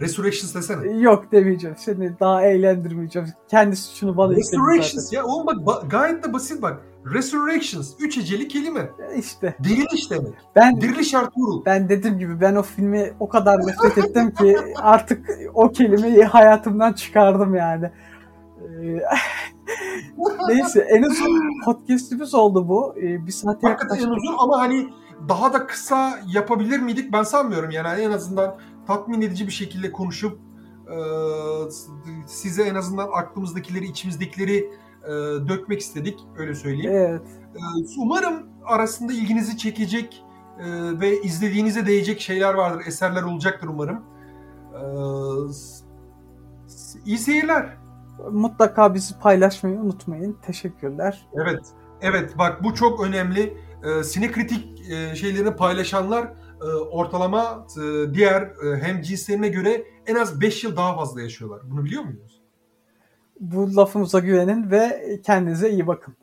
Resurrection desene. Yok demeyeceğim. Seni daha eğlendirmeyeceğim. Kendi suçunu bana Resurrections ya oğlum bak gayet de basit bak. Resurrections. Üç eceli kelime. İşte. Diriliş demek. Ben, Diriliş Ertuğrul. Ben dediğim gibi ben o filmi o kadar nefret ettim ki artık o kelimeyi hayatımdan çıkardım yani. Neyse en uzun podcast'imiz oldu bu. Ee, bir saate Hakikaten en uzun ama hani daha da kısa yapabilir miydik ben sanmıyorum yani en azından tatmin edici bir şekilde konuşup e, size en azından aklımızdakileri içimizdekileri e, dökmek istedik öyle söyleyeyim. Evet. E, umarım arasında ilginizi çekecek e, ve izlediğinize değecek şeyler vardır, eserler olacaktır umarım. E, iyi seyirler. Mutlaka bizi paylaşmayı unutmayın. Teşekkürler. Evet. Evet bak bu çok önemli. E, sinekritik e, şeylerini paylaşanlar e, ortalama e, diğer e, hem cinslerine göre en az 5 yıl daha fazla yaşıyorlar. Bunu biliyor muydunuz? Bu lafımıza güvenin ve kendinize iyi bakın.